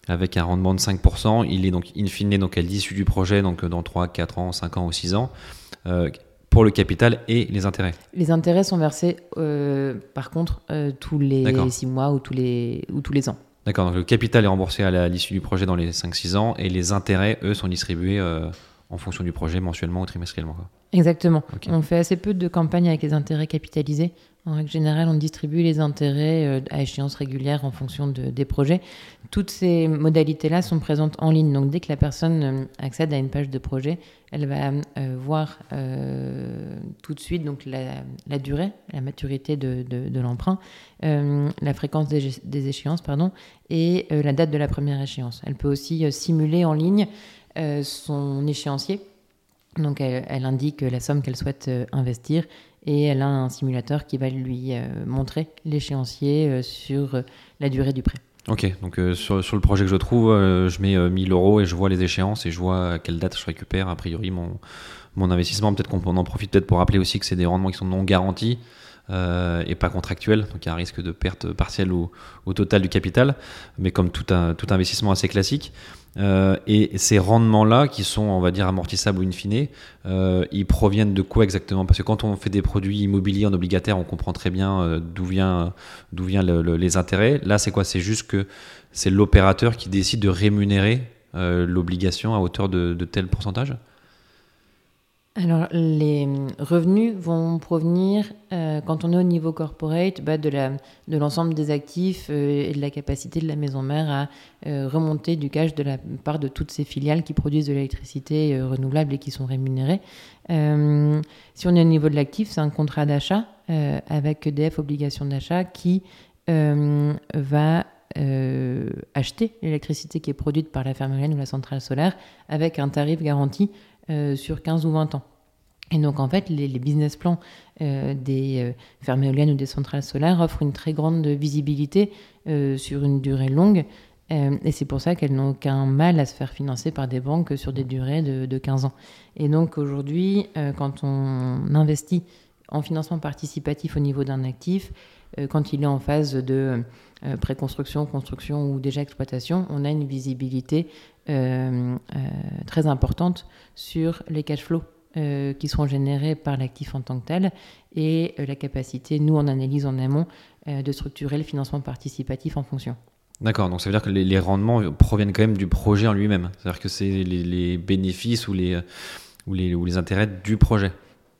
avec un rendement de 5%, il est donc in fine donc à l'issue du projet, donc euh, dans 3, 4 ans, 5 ans ou 6 ans, euh, pour le capital et les intérêts.
Les intérêts sont versés, euh, par contre, euh, tous les
D'accord.
6 mois ou tous les, ou tous les ans.
D'accord. Donc le capital est remboursé à l'issue du projet dans les 5-6 ans et les intérêts, eux, sont distribués euh, en fonction du projet mensuellement ou trimestriellement. quoi.
Exactement. On fait assez peu de campagnes avec les intérêts capitalisés. En règle générale, on distribue les intérêts euh, à échéance régulière en fonction de- des projets. Toutes ces modalités-là sont présentes en ligne. Donc, dès que la personne euh, accède à une page de projet, elle va euh, voir tout de suite donc la, durée, la maturité de, l'emprunt, la fréquence des, échéances, pardon, et la date de la première échéance. Elle peut aussi simuler en ligne son échéancier. Donc elle, indique la somme qu'elle souhaite investir et elle a un simulateur qui va lui euh, montrer l'échéancier euh, sur euh, la durée du prêt.
Ok, donc sur, le projet que je trouve, je mets euh, 1000 euros et je vois les échéances et je vois à quelle date je récupère a priori mon, investissement. Peut-être qu'on en profite peut-être pour rappeler aussi que c'est des rendements qui sont non garantis et pas contractuels, donc il y a un risque de perte partielle ou au total du capital, mais comme tout, un, tout investissement assez classique. Euh, et ces rendements-là, qui sont, on va dire, amortissables ou in fine, euh, ils proviennent de quoi exactement? Parce que quand on fait des produits immobiliers en obligataire, on comprend très bien euh, d'où vient, les intérêts. Là, c'est quoi? C'est juste que c'est l'opérateur qui décide de rémunérer l'obligation à hauteur de, de tel pourcentage?
Alors les revenus vont provenir, euh, quand on est au niveau corporate, bah, de l'ensemble des actifs euh, et de la capacité de la maison mère à euh, remonter du cash de la part de toutes ces filiales qui produisent de l'électricité euh, renouvelable et qui sont rémunérées. Euh, si on est au niveau de l'actif, c'est un contrat d'achat euh, avec EDF obligation d'achat qui euh, va euh, acheter l'électricité qui est produite par la ferme ou la centrale solaire avec un tarif garanti euh, sur 15 ou 20 ans. Et donc, en fait, les, business plans des fermes éoliennes ou des centrales solaires offrent une très grande visibilité sur une durée longue. et c'est pour ça qu'elles n'ont aucun mal à se faire financer par des banques sur des durées de, de 15 ans. Et donc, aujourd'hui, quand on investit en financement participatif au niveau d'un actif, euh, quand il est en phase de euh, préconstruction, construction ou déjà exploitation, on a une visibilité euh, très importante sur les cash flows qui seront générés par l'actif en tant que tel et la capacité, nous en analyse en amont, de structurer le financement participatif en fonction.
D'accord, donc ça veut dire que les, rendements proviennent quand même du projet en lui-même. C'est-à-dire que c'est les, bénéfices ou les, ou les, ou les intérêts du projet.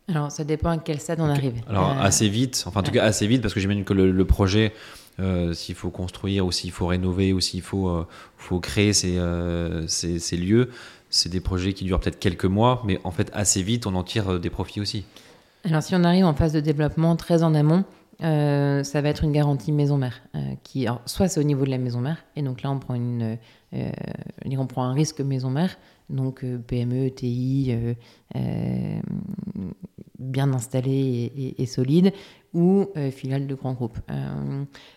Alors, ça dépend à quel stade on arrive.
Alors, euh, assez vite, enfin, en tout cas, assez vite, parce que j'imagine que le, projet, euh, s'il faut construire ou s'il faut rénover ou s'il faut, euh, faut créer ces, ces, lieux, c'est des projets qui durent peut-être quelques mois, mais en fait, assez vite, on en tire des profits aussi.
Alors, si on arrive en phase de développement très en amont, ça va être une garantie maison mère, soit c'est au niveau de la maison mère, et donc là, on prend, une, on prend un risque maison mère, donc euh, PME, TI, euh, euh, bien installé et, solide, ou filiale de grands groupes.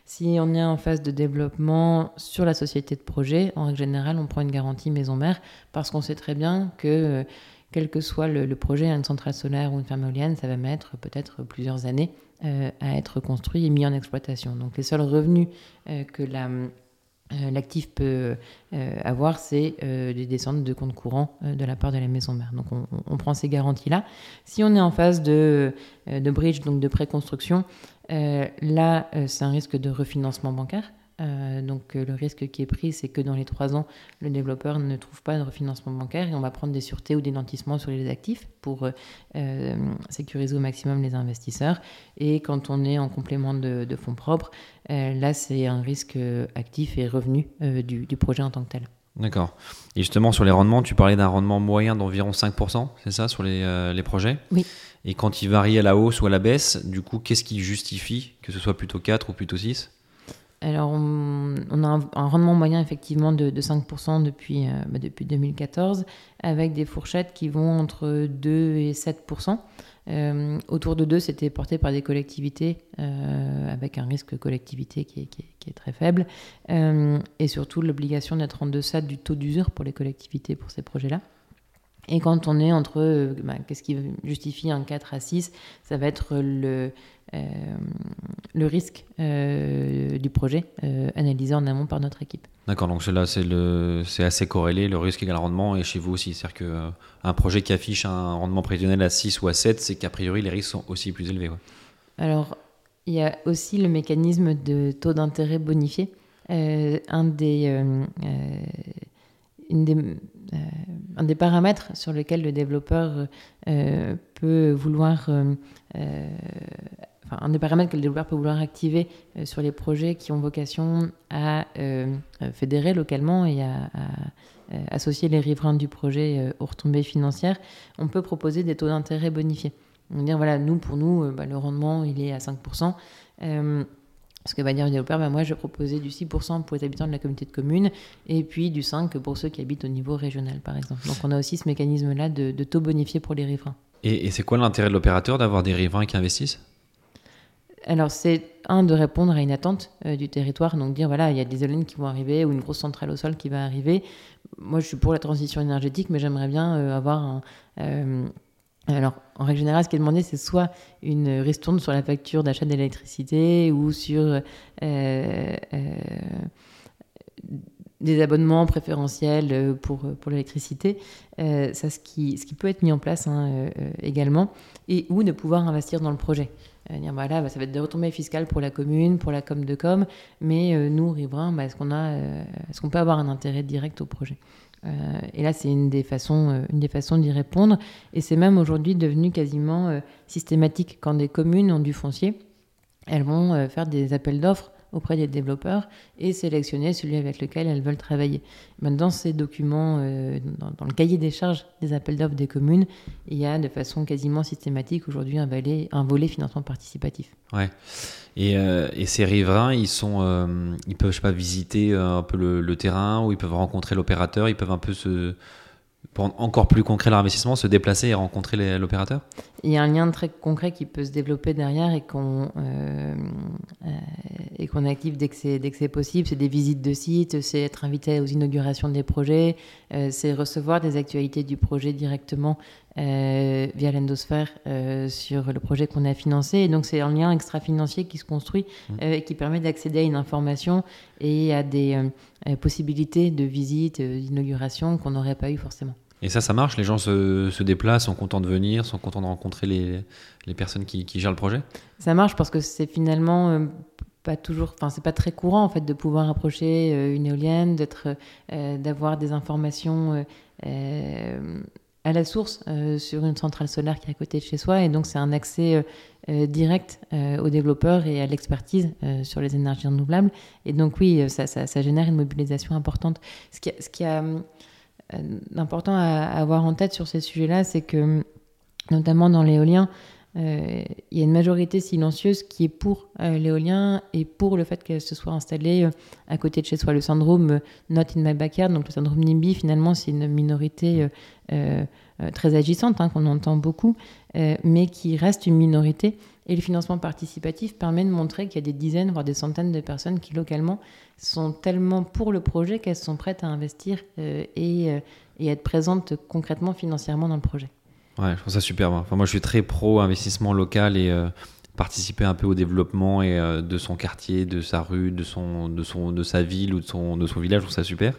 si on est en phase de développement sur la société de projet, en règle générale, on prend une garantie maison mère parce qu'on sait très bien que quel que soit le, projet, une centrale solaire ou une ferme éolienne, ça va mettre peut-être plusieurs années à être construit et mis en exploitation. Donc les seuls revenus que la euh, l'actif peut euh, avoir, c'est euh, des descentes de compte courant de la part de la maison mère. Donc on, prend ces garanties-là. Si on est en phase de bridge, donc de préconstruction, là c'est un risque de refinancement bancaire. Euh, donc euh, le risque qui est pris, c'est que dans les trois ans, le développeur ne trouve pas de refinancement bancaire et on va prendre des sûretés ou des nantissements sur les actifs pour euh, sécuriser au maximum les investisseurs. Et quand on est en complément de, fonds propres, là c'est un risque actif et revenu du, projet en tant que tel.
D'accord. Et justement, sur les rendements, tu parlais d'un rendement moyen d'environ 5%, c'est ça, sur les, les projets?
Oui.
Et quand il varie à la hausse ou à la baisse, du coup, qu'est-ce qui justifie que ce soit plutôt 4 ou plutôt 6
alors, on, a un, rendement moyen effectivement de, 5% depuis, euh, bah, 2014, avec des fourchettes qui vont entre 2 et 7%. Euh, autour de 2, c'était porté par des collectivités, euh, avec un risque collectivité qui est, qui est très faible, et surtout l'obligation d'être en deçà du taux d'usure pour les collectivités pour ces projets-là. Et quand on est entre, euh, bah, qu'est-ce qui justifie un 4 à 6, ça va être le, euh, le risque euh, du projet analysé en amont par notre équipe.
D'accord, donc là c'est assez corrélé, le risque égale rendement, et chez vous aussi. C'est-à-dire qu'un projet qui affiche un rendement prévisionnel à 6 ou à 7, c'est qu'a priori les risques sont aussi plus élevés.
Alors, il y a aussi le mécanisme de taux d'intérêt bonifié. un des une des, euh, un des paramètres sur lesquels le développeur euh, peut vouloir, euh, enfin, un des paramètres que le développeur peut vouloir activer sur les projets qui ont vocation à fédérer localement et à, associer les riverains du projet aux retombées financières, on peut proposer des taux d'intérêt bonifiés. On dire voilà, nous pour nous, bah, le rendement il est à 5%. Ce que va dire développeur, bah moi je proposais du 6% pour les habitants de la communauté de communes et puis du 5% pour ceux qui habitent au niveau régional par exemple. Donc on a aussi ce mécanisme-là de, taux bonifié pour les riverains.
Et, c'est quoi l'intérêt de l'opérateur d'avoir des riverains qui investissent?
Alors, c'est un de répondre à une attente euh, du territoire, donc dire voilà, il y a des éoliennes qui vont arriver ou une grosse centrale au sol qui va arriver. Moi, je suis pour la transition énergétique, mais j'aimerais bien euh, avoir un, euh, alors, en règle générale, ce qui est demandé, c'est soit une ristourne sur la facture d'achat d'électricité ou sur euh, euh, des abonnements préférentiels pour, pour l'électricité. Euh, ça, ce qui, ce qui peut être mis en place hein, également, et ou de pouvoir investir dans le projet. dire, voilà, bah, ça va être des retombées fiscales pour la commune, pour la com de com, mais nous, riverains, bah, est-ce qu'on est qu'on peut avoir un intérêt direct au projet? Euh, et là, c'est une des façons, euh, une des façons d'y répondre. Et c'est même aujourd'hui devenu quasiment euh, systématique quand des communes ont du foncier. Elles vont faire des appels d'offres auprès des développeurs et sélectionner celui avec lequel elles veulent travailler. Dans ces documents, dans, le cahier des charges des appels d'offres des communes, il y a de façon quasiment systématique aujourd'hui un, un volet financement participatif.
Ouais. Euh, et, ces riverains, ils sont, euh, ils peuvent, je sais pas, visiter euh, un peu le, terrain ou ils peuvent rencontrer l'opérateur, ils peuvent un peu se pour rendre encore plus concret l'investissement, se déplacer et rencontrer l'opérateur?
Il y a un lien très concret qui peut se développer derrière et qu'on euh, euh, et qu'on active dès que c'est dès que c'est possible. C'est des visites de sites, c'est être invité aux inaugurations des projets, euh, c'est recevoir des actualités du projet directement euh, via l'endosphère euh, sur le projet qu'on a financé. Et donc c'est un lien extra-financier qui se construit euh, et qui permet d'accéder à une information et à des possibilités de visite, euh, d'inauguration qu'on n'aurait pas eu forcément.
Et ça, ça marche? Les gens se, se déplacent, sont contents de venir, sont contents de rencontrer les, les personnes qui, qui gèrent le projet?
Ça marche parce que c'est finalement toujours, enfin c'est pas très courant en fait de pouvoir approcher euh, une éolienne, d'être, euh, d'avoir des informations euh, à la source sur une centrale solaire qui est à côté de chez soi et donc c'est un accès direct aux développeurs et à l'expertise sur les énergies renouvelables et donc oui ça, ça, génère une mobilisation importante. Ce qui, ce qui a d'important à, à avoir en tête sur ces sujets-là, c'est que notamment dans l'éolien, il y a une majorité silencieuse qui est pour euh, l'éolien et pour le fait qu'elle se soit installée euh, à côté de chez soi. Le syndrome euh, Not in my backyard, donc le syndrome NIMBY, finalement, c'est une minorité euh, euh, euh, très agissante, hein, qu'on entend beaucoup, euh, mais qui reste une minorité. Et le financement participatif permet de montrer qu'il y a des dizaines, voire des centaines de personnes qui, localement, sont tellement pour le projet qu'elles sont prêtes à investir euh, et, euh, et être présentes concrètement financièrement dans le projet.
Ouais, je trouve ça super. Enfin, moi, je suis très pro investissement local et euh, participer un peu au développement et, euh, de son quartier, de sa rue, de, son, de, son, de sa ville ou de son, de son village. Je trouve ça super.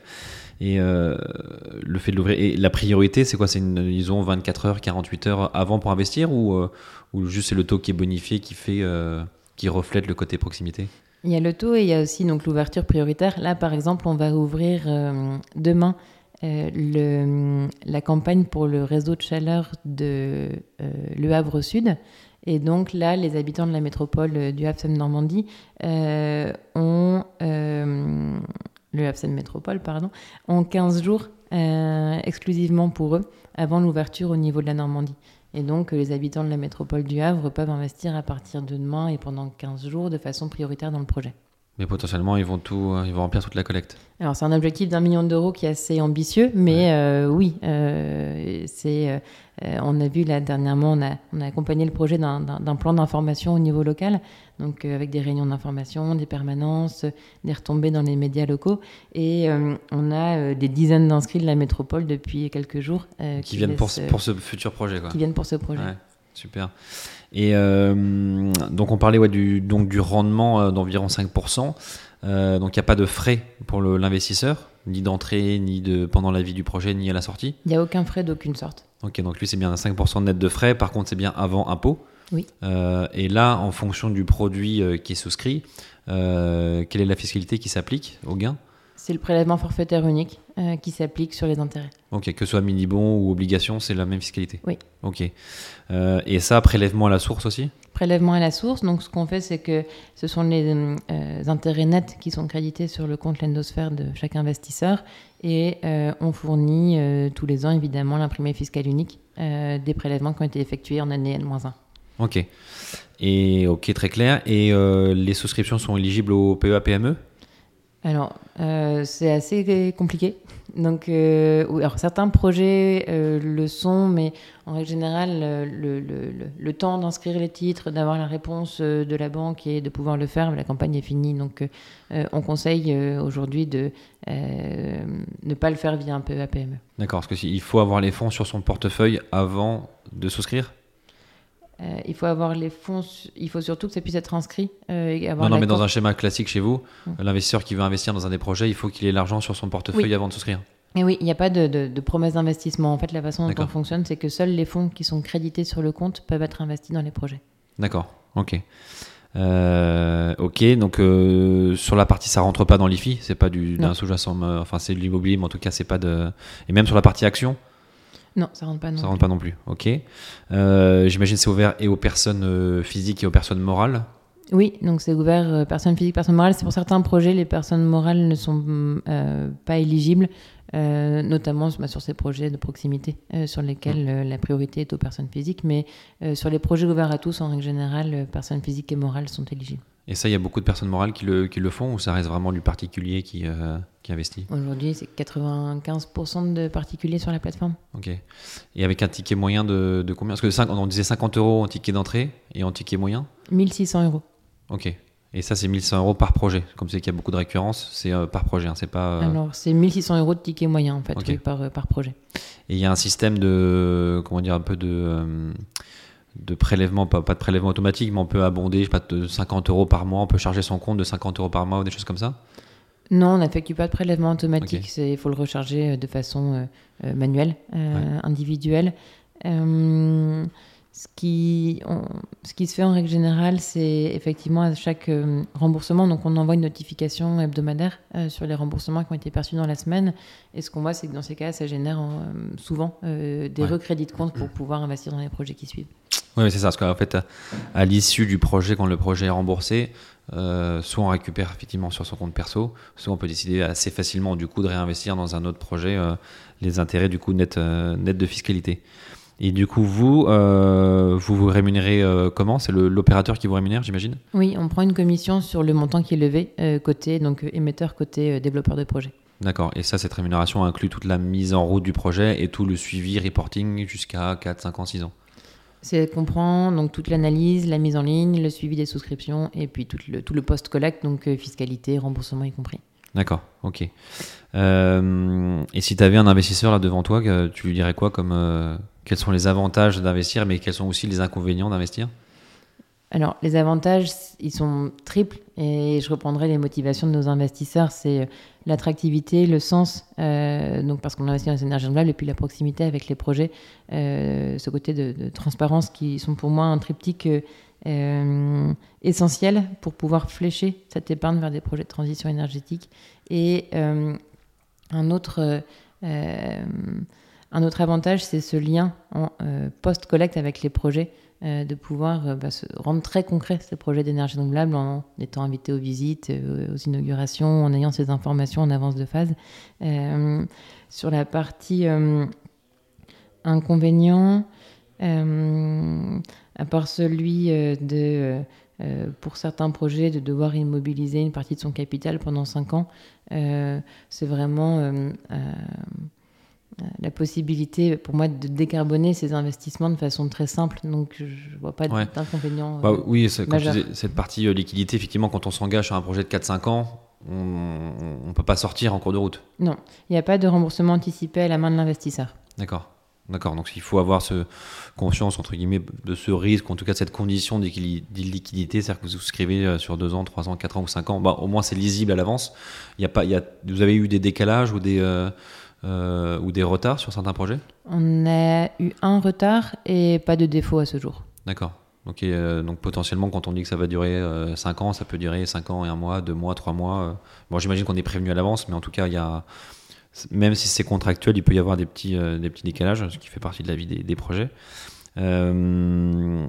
Et euh, le fait de. Et la priorité, c'est quoi? C'est une, ils ont 24 heures, 48 heures avant pour investir ou, ou juste c'est le taux qui est bonifié qui fait, qui reflète le côté proximité?
Il y a le taux et il y a aussi l'ouverture prioritaire. Là, par exemple, on va ouvrir demain euh, la campagne pour le réseau de chaleur de euh, Le Havre Sud. Et donc là, les habitants de la métropole du Havre Normandie euh, ont le Havre Métropole, pardon, ont 15 jours exclusivement pour eux avant l'ouverture au niveau de la Normandie. Et donc, les habitants de la métropole du Havre peuvent investir à partir de demain et pendant 15 jours de façon prioritaire dans le projet.
Mais potentiellement, ils vont, tout, euh, ils vont remplir toute la collecte.
Alors, c'est un objectif d'un million d'euros qui est assez ambitieux, mais euh, oui, euh, c'est, on a vu là dernièrement, on a, on a accompagné le projet d'un, plan d'information au niveau local, donc avec des réunions d'information, des permanences, des retombées dans les médias locaux, et on a des dizaines d'inscrits de la métropole depuis quelques jours
Qui viennent pour, ce- pour ce futur projet. Quoi.
qui viennent pour ce projet.
Ouais, super. Et euh, donc on parlait ouais, du, donc du rendement euh, d'environ 5%. Euh, donc il n'y a pas de frais pour l'investisseur, ni d'entrée, ni de pendant la vie du projet, ni à la sortie.
Il n'y a aucun frais d'aucune sorte.
Ok, donc lui c'est bien un 5% net de frais, par contre c'est bien avant impôt.
Oui.
Euh, et là, en fonction du produit qui est souscrit, euh, quelle est la fiscalité qui s'applique au gain?
C'est le prélèvement forfaitaire unique euh, qui s'applique sur les intérêts.
Ok, que ce soit mini-bon ou obligation, c'est la même fiscalité
Oui.
Ok. Euh, et ça, prélèvement à la source aussi?
Prélèvement à la source, donc ce qu'on fait, c'est que ce sont les euh, intérêts nets qui sont crédités sur le compte Lendosphère de chaque investisseur et on fournit tous les ans évidemment l'imprimé fiscal unique des prélèvements qui ont été effectués en année N-1.
Ok. Et ok, très clair. Et les souscriptions sont éligibles au E, PEA PME
Alors, euh, c'est assez compliqué. Donc, euh, alors certains projets euh, le sont, mais en règle générale, le, temps d'inscrire les titres, d'avoir la réponse de la banque et de pouvoir le faire, la campagne est finie. Donc, on conseille aujourd'hui de ne pas le faire via un PEA PME.
D'accord, parce que si- il faut avoir les fonds sur son portefeuille avant de souscrire?
Euh, il faut avoir les fonds, il faut surtout que ça puisse être inscrit. euh, et avoir
Non, non, mais dans un schéma classique chez vous,
Mm.
l'investisseur qui veut investir dans un des projets, il faut qu'il ait l'argent sur son portefeuille
Oui.
avant de souscrire.
Et oui, il n'y a pas de, de- de promesse d'investissement. En fait, la façon dont on fonctionne, c'est que seuls les fonds qui sont crédités sur le compte peuvent être investis dans les projets.
D'accord, ok. Euh, ok, donc euh, sur la partie ça rentre pas dans l'IFI, c'est pas du d'un sous-jacent, enfin c'est de l'immobilier, mais en tout cas c'est pas de. Et même sur la partie action,
Non, ça rentre pas. Non
ça
plus.
rentre pas non plus. Ok. Euh, J'imagine c'est ouvert et aux personnes euh, physiques et aux personnes morales.
Oui, donc c'est ouvert euh, personnes physiques, personnes morales. C'est pour certains projets, les personnes morales ne sont euh, pas éligibles, euh, notamment bah, sur ces projets de proximité sur lesquels euh, la priorité est aux personnes physiques. Mais sur les projets ouverts à tous, en règle générale, personnes physiques et morales sont éligibles.
Et ça, il y a beaucoup de personnes morales qui le, qui le font ou ça reste vraiment du particulier qui, euh, qui investit
Aujourd'hui, c'est 95% de particuliers sur la plateforme.
Ok. Et avec un ticket moyen de, de combien? Parce que cinq- on disait 50 euros en ticket d'entrée et en ticket moyen
1600 euros.
Ok. Et ça, c'est 1100 euros par projet. Comme c'est qu'il y a beaucoup de récurrence, c'est euh, par projet. hein, c'est pas. euh,
Alors, c'est 1600 euros de ticket moyen, en fait, oui, par, par projet.
Et il y a un système de, comment dire, un peu de, de prélèvement, pas, pas de prélèvement automatique, mais on peut abonder, je sais pas, de 50 euros par mois, on peut charger son compte de 50 euros par mois ou des choses comme ça?
Non, on n'effectue pas de prélèvement automatique. Il faut le recharger euh, de façon euh, euh, manuelle, euh, individuelle. Euh, ce, qui, on- ce qui se fait en règle générale, c'est effectivement à chaque euh, remboursement, donc on envoie une notification hebdomadaire euh, sur les remboursements qui ont été perçus dans la semaine. Et ce qu'on voit, c'est que dans ces cas, ça génère euh, souvent des
Ouais.
recrédits de compte pour pouvoir investir dans les projets qui suivent.
Oui, c'est ça. Parce qu'en fait, à, à l'issue du projet, quand le projet est remboursé, euh, soit on récupère effectivement sur son compte perso, soit on peut décider assez facilement du coup de réinvestir dans un autre projet euh, les intérêts du coup net, euh, net de fiscalité. Et du coup, vous, euh, vous vous rémunérez euh, comment? C'est l'opérateur qui vous rémunère, j'imagine?
Oui, on prend une commission sur le montant qui est levé euh, côté donc émetteur côté développeur de projet.
D'accord. Et ça, cette rémunération inclut toute la mise en route du projet et tout le suivi, reporting jusqu'à 4, 5 ans, 6 ans?
C'est comprend donc toute l'analyse, la mise en ligne, le suivi des souscriptions et puis tout le, tout le post-collecte, donc fiscalité, remboursement y compris.
D'accord, ok. Et si tu avais un investisseur là devant toi, tu lui dirais quoi comme quels sont les avantages d'investir, mais quels sont aussi les inconvénients d'investir
Alors, les avantages, ils sont triples et je reprendrai les motivations de nos investisseurs. C'est euh, l'attractivité, le sens, euh, donc parce qu'on investit dans les énergies renouvelables et puis la proximité avec les projets, euh, ce côté de, transparence qui sont pour moi un triptyque essentiel pour pouvoir flécher cette épargne vers des projets de transition énergétique. Et un autre... un autre avantage, c'est ce lien en euh, post-collecte avec les projets, euh, de pouvoir euh, bah, se rendre très concret ces projets d'énergie renouvelable en étant invité aux visites, aux inaugurations, en ayant ces informations en avance de phase. Sur la partie inconvénient, à part celui de, pour certains projets, de devoir immobiliser une partie de son capital pendant 5 ans, c'est vraiment la possibilité pour moi de décarboner ces investissements de façon très simple. Donc je ne vois pas
Ouais.
d'inconvénient.
Bah
euh,
oui, quand disais, cette partie euh, liquidité, effectivement, quand on s'engage sur un projet de 4-5 ans, on ne peut pas sortir en cours de route.
Non, il n'y a pas de remboursement anticipé à la main de l'investisseur.
D'accord. D'accord. Donc il faut avoir ce conscience entre guillemets de ce risque, en tout cas de cette condition d'illiquidité, c'est-à-dire que vous souscrivez euh, sur 2 ans, 3 ans, 4 ans ou 5 ans. Bah, au moins c'est lisible à l'avance. Il y a pas, il y a, vous avez eu des décalages ou des euh, euh, ou des retards sur certains projets
On a eu un retard et pas de défaut à ce jour.
D'accord. Donc, euh, donc potentiellement, quand on dit que ça va durer 5 ans, ça peut durer 5 ans et un mois, 2 mois, 3 mois. euh. Bon, j'imagine qu'on est prévenu à l'avance, mais en tout cas, il y a, même si c'est contractuel, il peut y avoir des petits, euh, des petits décalages, ce qui fait partie de la vie des, des projets. Euh,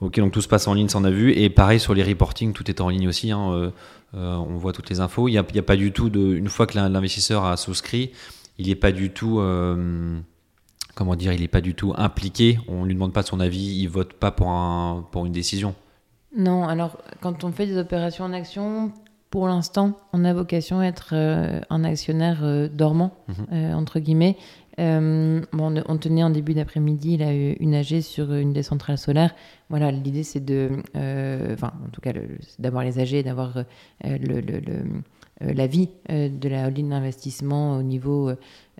Ok, donc tout se passe en ligne, ça on a vu. Et pareil sur les reporting, tout est en ligne aussi. hein, euh, euh, on voit toutes les infos. Il n'y a, pas du tout de. Une fois que l'in- l'investisseur a souscrit, il n'est pas du tout. euh, comment dire Il n'est pas du tout impliqué. On lui demande pas son avis. Il vote pas pour, un, pour une décision.
Non, alors quand on fait des opérations en action, pour l'instant, on a vocation à être un actionnaire dormant,
Mhm.
entre guillemets. Euh, on, tenait en début d'après-midi une AG sur une des centrales solaires. Voilà, l'idée c'est de, euh, en tout cas, d'avoir les AG, d'avoir euh, euh, l'avis de la holding d'investissement au niveau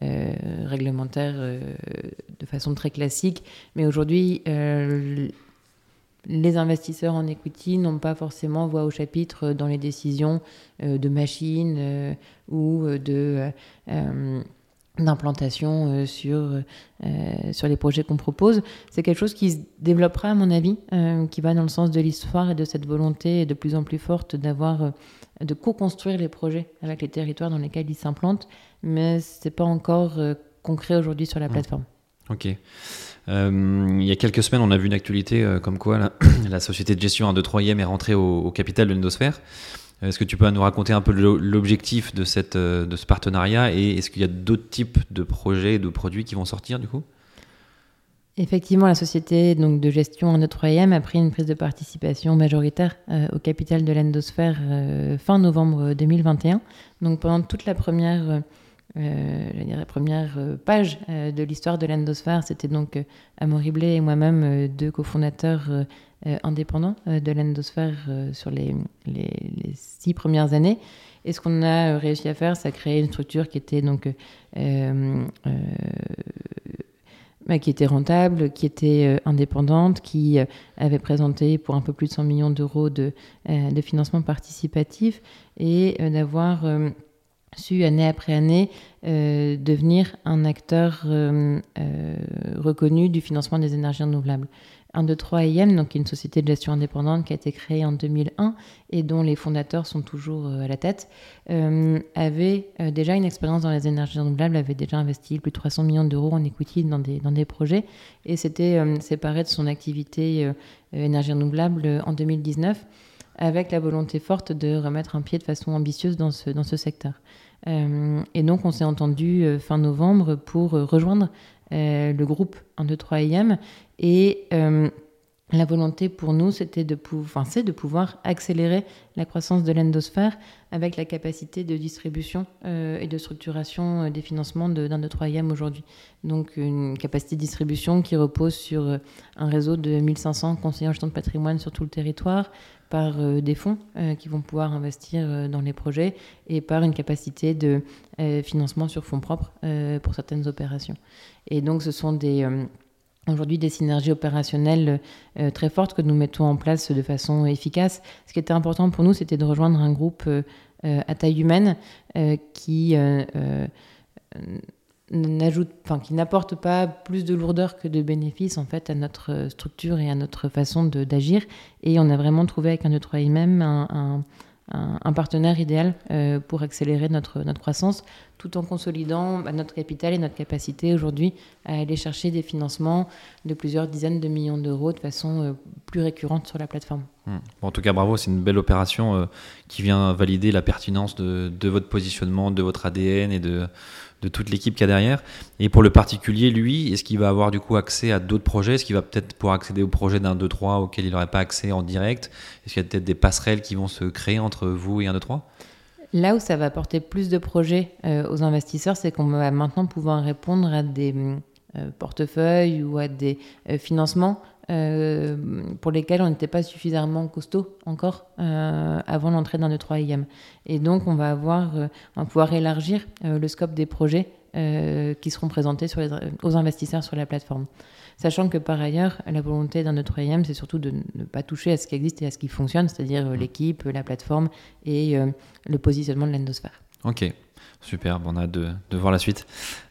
réglementaire de façon très classique. Mais aujourd'hui, les investisseurs en equity n'ont pas forcément voix au chapitre dans les décisions de machines ou de d'implantation euh, sur, euh, sur les projets qu'on propose. C'est quelque chose qui se développera, à mon avis, euh, qui va dans le sens de l'histoire et de cette volonté de plus en plus forte d'avoir, euh, de co-construire les projets avec les territoires dans lesquels ils s'implantent, mais c'est pas encore euh, concret aujourd'hui sur la
Mmh.
plateforme.
Ok. Euh, il y a quelques semaines, on a vu une actualité euh, comme quoi la, [CLEARS THROAT] la société de gestion 1, 2, 3e est rentrée au, au capital de Nendosphère. Est-ce que tu peux nous raconter un peu l'objectif de, cette, euh, de ce partenariat et est-ce qu'il y a d'autres types de projets et de produits qui vont sortir du coup?
Effectivement, la société donc, de gestion 1, 3 m a pris une prise de participation majoritaire euh, au capital de l'endosphère euh, fin novembre 2021. Donc pendant toute la première, euh, première page de l'histoire de l'endosphère, c'était donc Amaury Blé et moi-même, deux cofondateurs indépendants de l'endosphère sur les, six premières années. Et ce qu'on a réussi à faire, c'est créer une structure qui était donc qui était rentable, qui était euh, indépendante, qui euh, avait présenté pour un peu plus de 100 millions d'euros de, euh, de, financement participatif et d'avoir su année après année devenir un acteur reconnu du financement des énergies renouvelables. 1, 2, 3 IM, donc une société de gestion indépendante qui a été créée en 2001 et dont les fondateurs sont toujours euh, à la tête, euh, avait euh, déjà une expérience dans les énergies renouvelables, avait déjà investi plus de 300 millions d'euros en equity dans des, dans des projets et s'était séparé de son activité énergie renouvelable en 2019 avec la volonté forte de remettre un pied de façon ambitieuse dans ce, dans ce secteur. Et donc on s'est entendu fin novembre pour rejoindre le groupe 1, 2, 3 IM et euh, la volonté pour nous, c'était de, pouvoir, accélérer la croissance de l'endosphère avec la capacité de distribution euh, et de structuration euh, des financements d'un de, troisième aujourd'hui. Donc une capacité de distribution qui repose sur un réseau de 1500 conseillers en gestion de patrimoine sur tout le territoire, par des fonds qui vont pouvoir investir dans les projets et par une capacité de financement sur fonds propres pour certaines opérations. Et donc ce sont des aujourd'hui des synergies opérationnelles euh, très fortes que nous mettons en place de façon efficace. Ce qui était important pour nous, c'était de rejoindre un groupe euh, euh, à taille humaine qui n'ajoute, enfin, qui n'apporte pas plus de lourdeur que de bénéfices en fait à notre structure et à notre façon d'agir. Et on a vraiment trouvé avec un de 3 même un, un partenaire idéal euh, pour accélérer notre, notre croissance, tout en consolidant bah, notre capital et notre capacité aujourd'hui à aller chercher des financements de plusieurs dizaines de millions d'euros de façon euh, plus récurrente sur la plateforme.
Hmm. en tout cas, bravo, c'est une belle opération euh, qui vient valider la pertinence de, de, votre positionnement, de votre ADN et de, de toute l'équipe qu'il y a derrière. Et pour le particulier, lui, est-ce qu'il va avoir du coup accès à d'autres projets? Est-ce qu'il va peut-être pouvoir accéder aux projets d'un 2-3 auxquels il n'aurait pas accès en direct? Est-ce qu'il y a peut-être des passerelles qui vont se créer entre vous et un 2-3
Là où ça va apporter plus de projets euh, aux investisseurs, c'est qu'on va maintenant pouvoir répondre à des euh, portefeuilles ou à des euh, financements euh, pour lesquels on n'était pas suffisamment costaud encore euh, avant l'entrée d'un de 3 IM. Et donc, on va, avoir, euh, on va pouvoir élargir le scope des projets qui seront présentés sur les, aux investisseurs sur la plateforme. Sachant que par ailleurs, la volonté d'un de 3 IM, c'est surtout de ne pas toucher à ce qui existe et à ce qui fonctionne, c'est-à-dire l'équipe, la plateforme et le positionnement de l'endosphère.
Ok, Super, on a hâte de, voir la suite.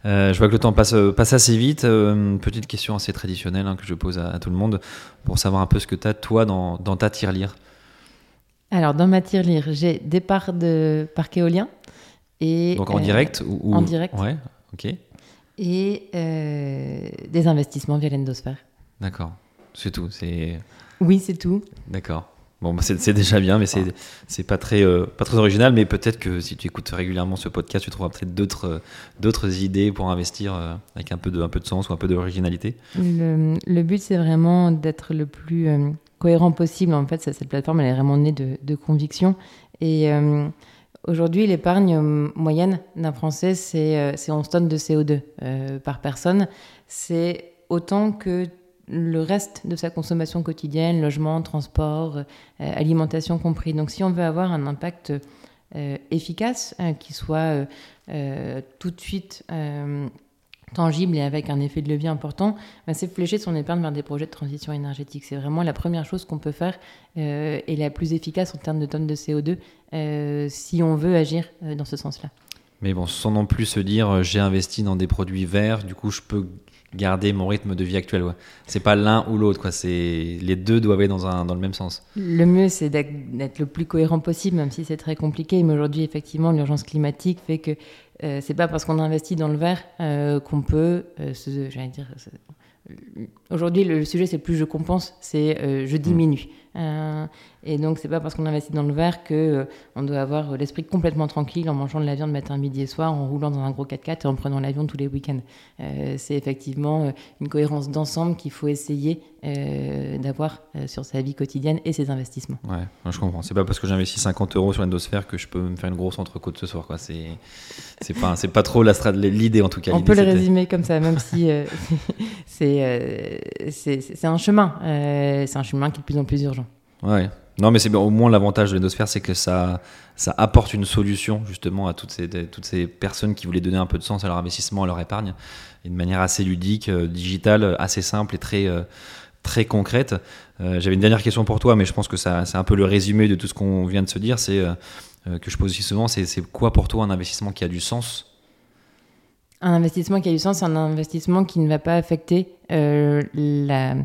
Euh, je vois que le temps passe, euh, passe assez vite. Euh, petite question assez traditionnelle hein, que je pose à, tout le monde pour savoir un peu ce que tu as, toi, dans, dans ta tirelire.
Alors, dans ma tirelire, j'ai départ de parc éolien. Et,
Donc en direct ou,
En direct.
Ouais, ok.
Et des investissements via l'endosphère.
D'accord, c'est tout.
Oui, c'est tout.
D'accord. Bon, bah, c'est déjà bien, mais c'est pas très euh, pas très original. Mais peut-être que si tu écoutes régulièrement ce podcast, tu trouveras peut-être d'autres euh, d'autres idées pour investir euh, avec un peu de un peu de sens ou un peu d'originalité.
Le, le, but, c'est vraiment d'être le plus cohérent possible. En fait, cette plateforme, elle est vraiment née de, de conviction. Et aujourd'hui, l'épargne moyenne d'un Français, c'est 11 tonnes de CO2 par personne. C'est autant que le reste de sa consommation quotidienne, logement, transport, euh, alimentation compris. Donc si on veut avoir un impact euh, efficace, euh, qui soit tout de suite tangible et avec un effet de levier important, bah, c'est flécher son épargne vers des projets de transition énergétique. C'est vraiment la première chose qu'on peut faire et la plus efficace en termes de tonnes de CO2 si on veut agir dans ce sens-là.
Mais bon, sans non plus se dire j'ai investi dans des produits verts, du coup je peux garder mon rythme de vie actuel. Ouais. C'est pas l'un ou l'autre, quoi. C'est les deux doivent aller dans, un, dans le même sens.
Le mieux, c'est d'être le plus cohérent possible, même si c'est très compliqué. Mais aujourd'hui, effectivement, l'urgence climatique fait que euh, c'est pas parce qu'on investit dans le vert euh, qu'on peut, euh, j'allais dire, Aujourd'hui, le sujet, c'est plus je compense, c'est je diminue. Euh, et donc, c'est pas parce qu'on investit dans le vert que euh, on doit avoir l'esprit complètement tranquille en mangeant de la viande matin, midi et soir, en roulant dans un gros 4x4 et en prenant l'avion tous les week-ends. Euh, c'est effectivement une cohérence d'ensemble qu'il faut essayer d'avoir sur sa vie quotidienne et ses investissements.
Ouais, je comprends. C'est pas parce que j'investis 50 euros sur l'endosphère que je peux me faire une grosse entrecôte ce soir. Quoi. C'est, c'est pas, c'est pas trop l'idée en tout cas.
On peut le résumer comme ça, même si [LAUGHS] c'est, c'est, c'est un chemin. c'est un chemin qui est de plus en plus urgent.
Ouais. Non, mais c'est au moins l'avantage de l'endosphère, c'est que ça, ça apporte une solution justement à toutes ces, toutes ces personnes qui voulaient donner un peu de sens à leur investissement, à leur épargne, de manière assez ludique, euh, digitale, assez simple et très, euh, très concrète. Euh, j'avais une dernière question pour toi, mais je pense que ça, c'est un peu le résumé de tout ce qu'on vient de se dire. C'est que je pose aussi souvent, c'est quoi pour toi un investissement qui a du sens?
Un investissement qui a du sens, c'est un investissement qui ne va pas affecter la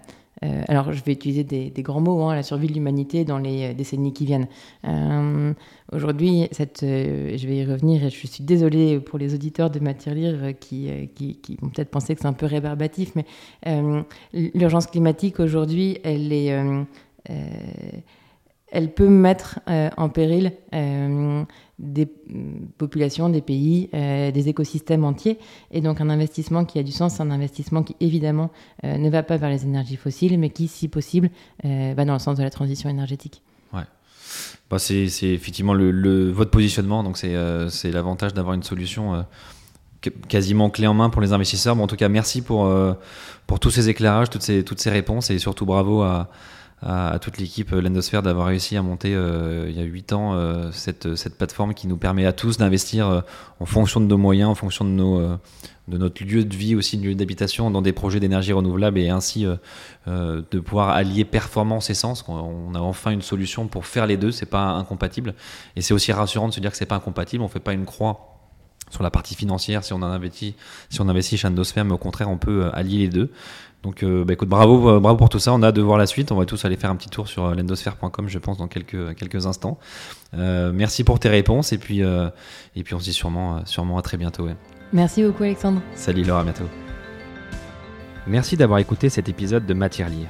euh, alors, je vais utiliser des, grands mots, hein, la survie de l'humanité dans les euh, décennies qui viennent. Euh, aujourd'hui, je vais y revenir et je suis désolée pour les auditeurs de Matière Lire qui, qui, qui vont peut-être penser que c'est un peu rébarbatif, mais l'urgence climatique aujourd'hui, elle est elle peut mettre euh, en péril euh, des populations, des pays, euh, des écosystèmes entiers. Et donc un investissement qui a du sens, c'est un investissement qui évidemment ne va pas vers les énergies fossiles, mais qui, si possible, va dans le sens de la transition énergétique.
Bah, c'est effectivement le, votre positionnement, donc c'est l'avantage d'avoir une solution quasiment clé en main pour les investisseurs. Bon, en tout cas, merci pour, pour tous ces éclairages, toutes ces, toutes ces réponses et surtout bravo à à, toute l'équipe euh, Lendosphère d'avoir réussi à monter euh, il y a 8 ans euh, cette, cette, plateforme qui nous permet à tous d'investir en fonction de nos moyens, en fonction de, nos, de notre lieu de vie aussi, de lieu d'habitation, dans des projets d'énergie renouvelable et ainsi de pouvoir allier performance et sens. On a enfin une solution pour faire les deux, c'est pas incompatible. Et c'est aussi rassurant de se dire que c'est pas incompatible, on fait pas une croix sur la partie financière si on investit si on investit chez Endosphère, mais au contraire on peut allier les deux. Donc, euh, bah, écoute, bravo, euh, bravo pour tout ça. On a hâte de voir la suite. On va tous aller faire un petit tour sur euh, lendosphère.com, je pense, dans quelques, quelques instants. merci pour tes réponses et puis, et puis on se dit sûrement, sûrement à très bientôt.
Merci beaucoup, Alexandre.
Salut Laura, à bientôt. Merci d'avoir écouté cet épisode de Matière Lire.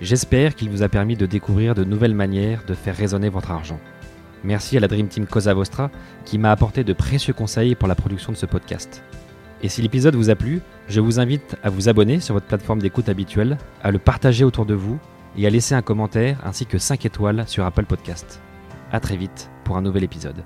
J'espère qu'il vous a permis de découvrir de nouvelles manières de faire résonner votre argent. Merci à la Dream Team Cosa Vostra qui m'a apporté de précieux conseils pour la production de ce podcast. Et si l'épisode vous a plu, je vous invite à vous abonner sur votre plateforme d'écoute habituelle, à le partager autour de vous et à laisser un commentaire ainsi que 5 étoiles sur Apple Podcast. A très vite pour un nouvel épisode.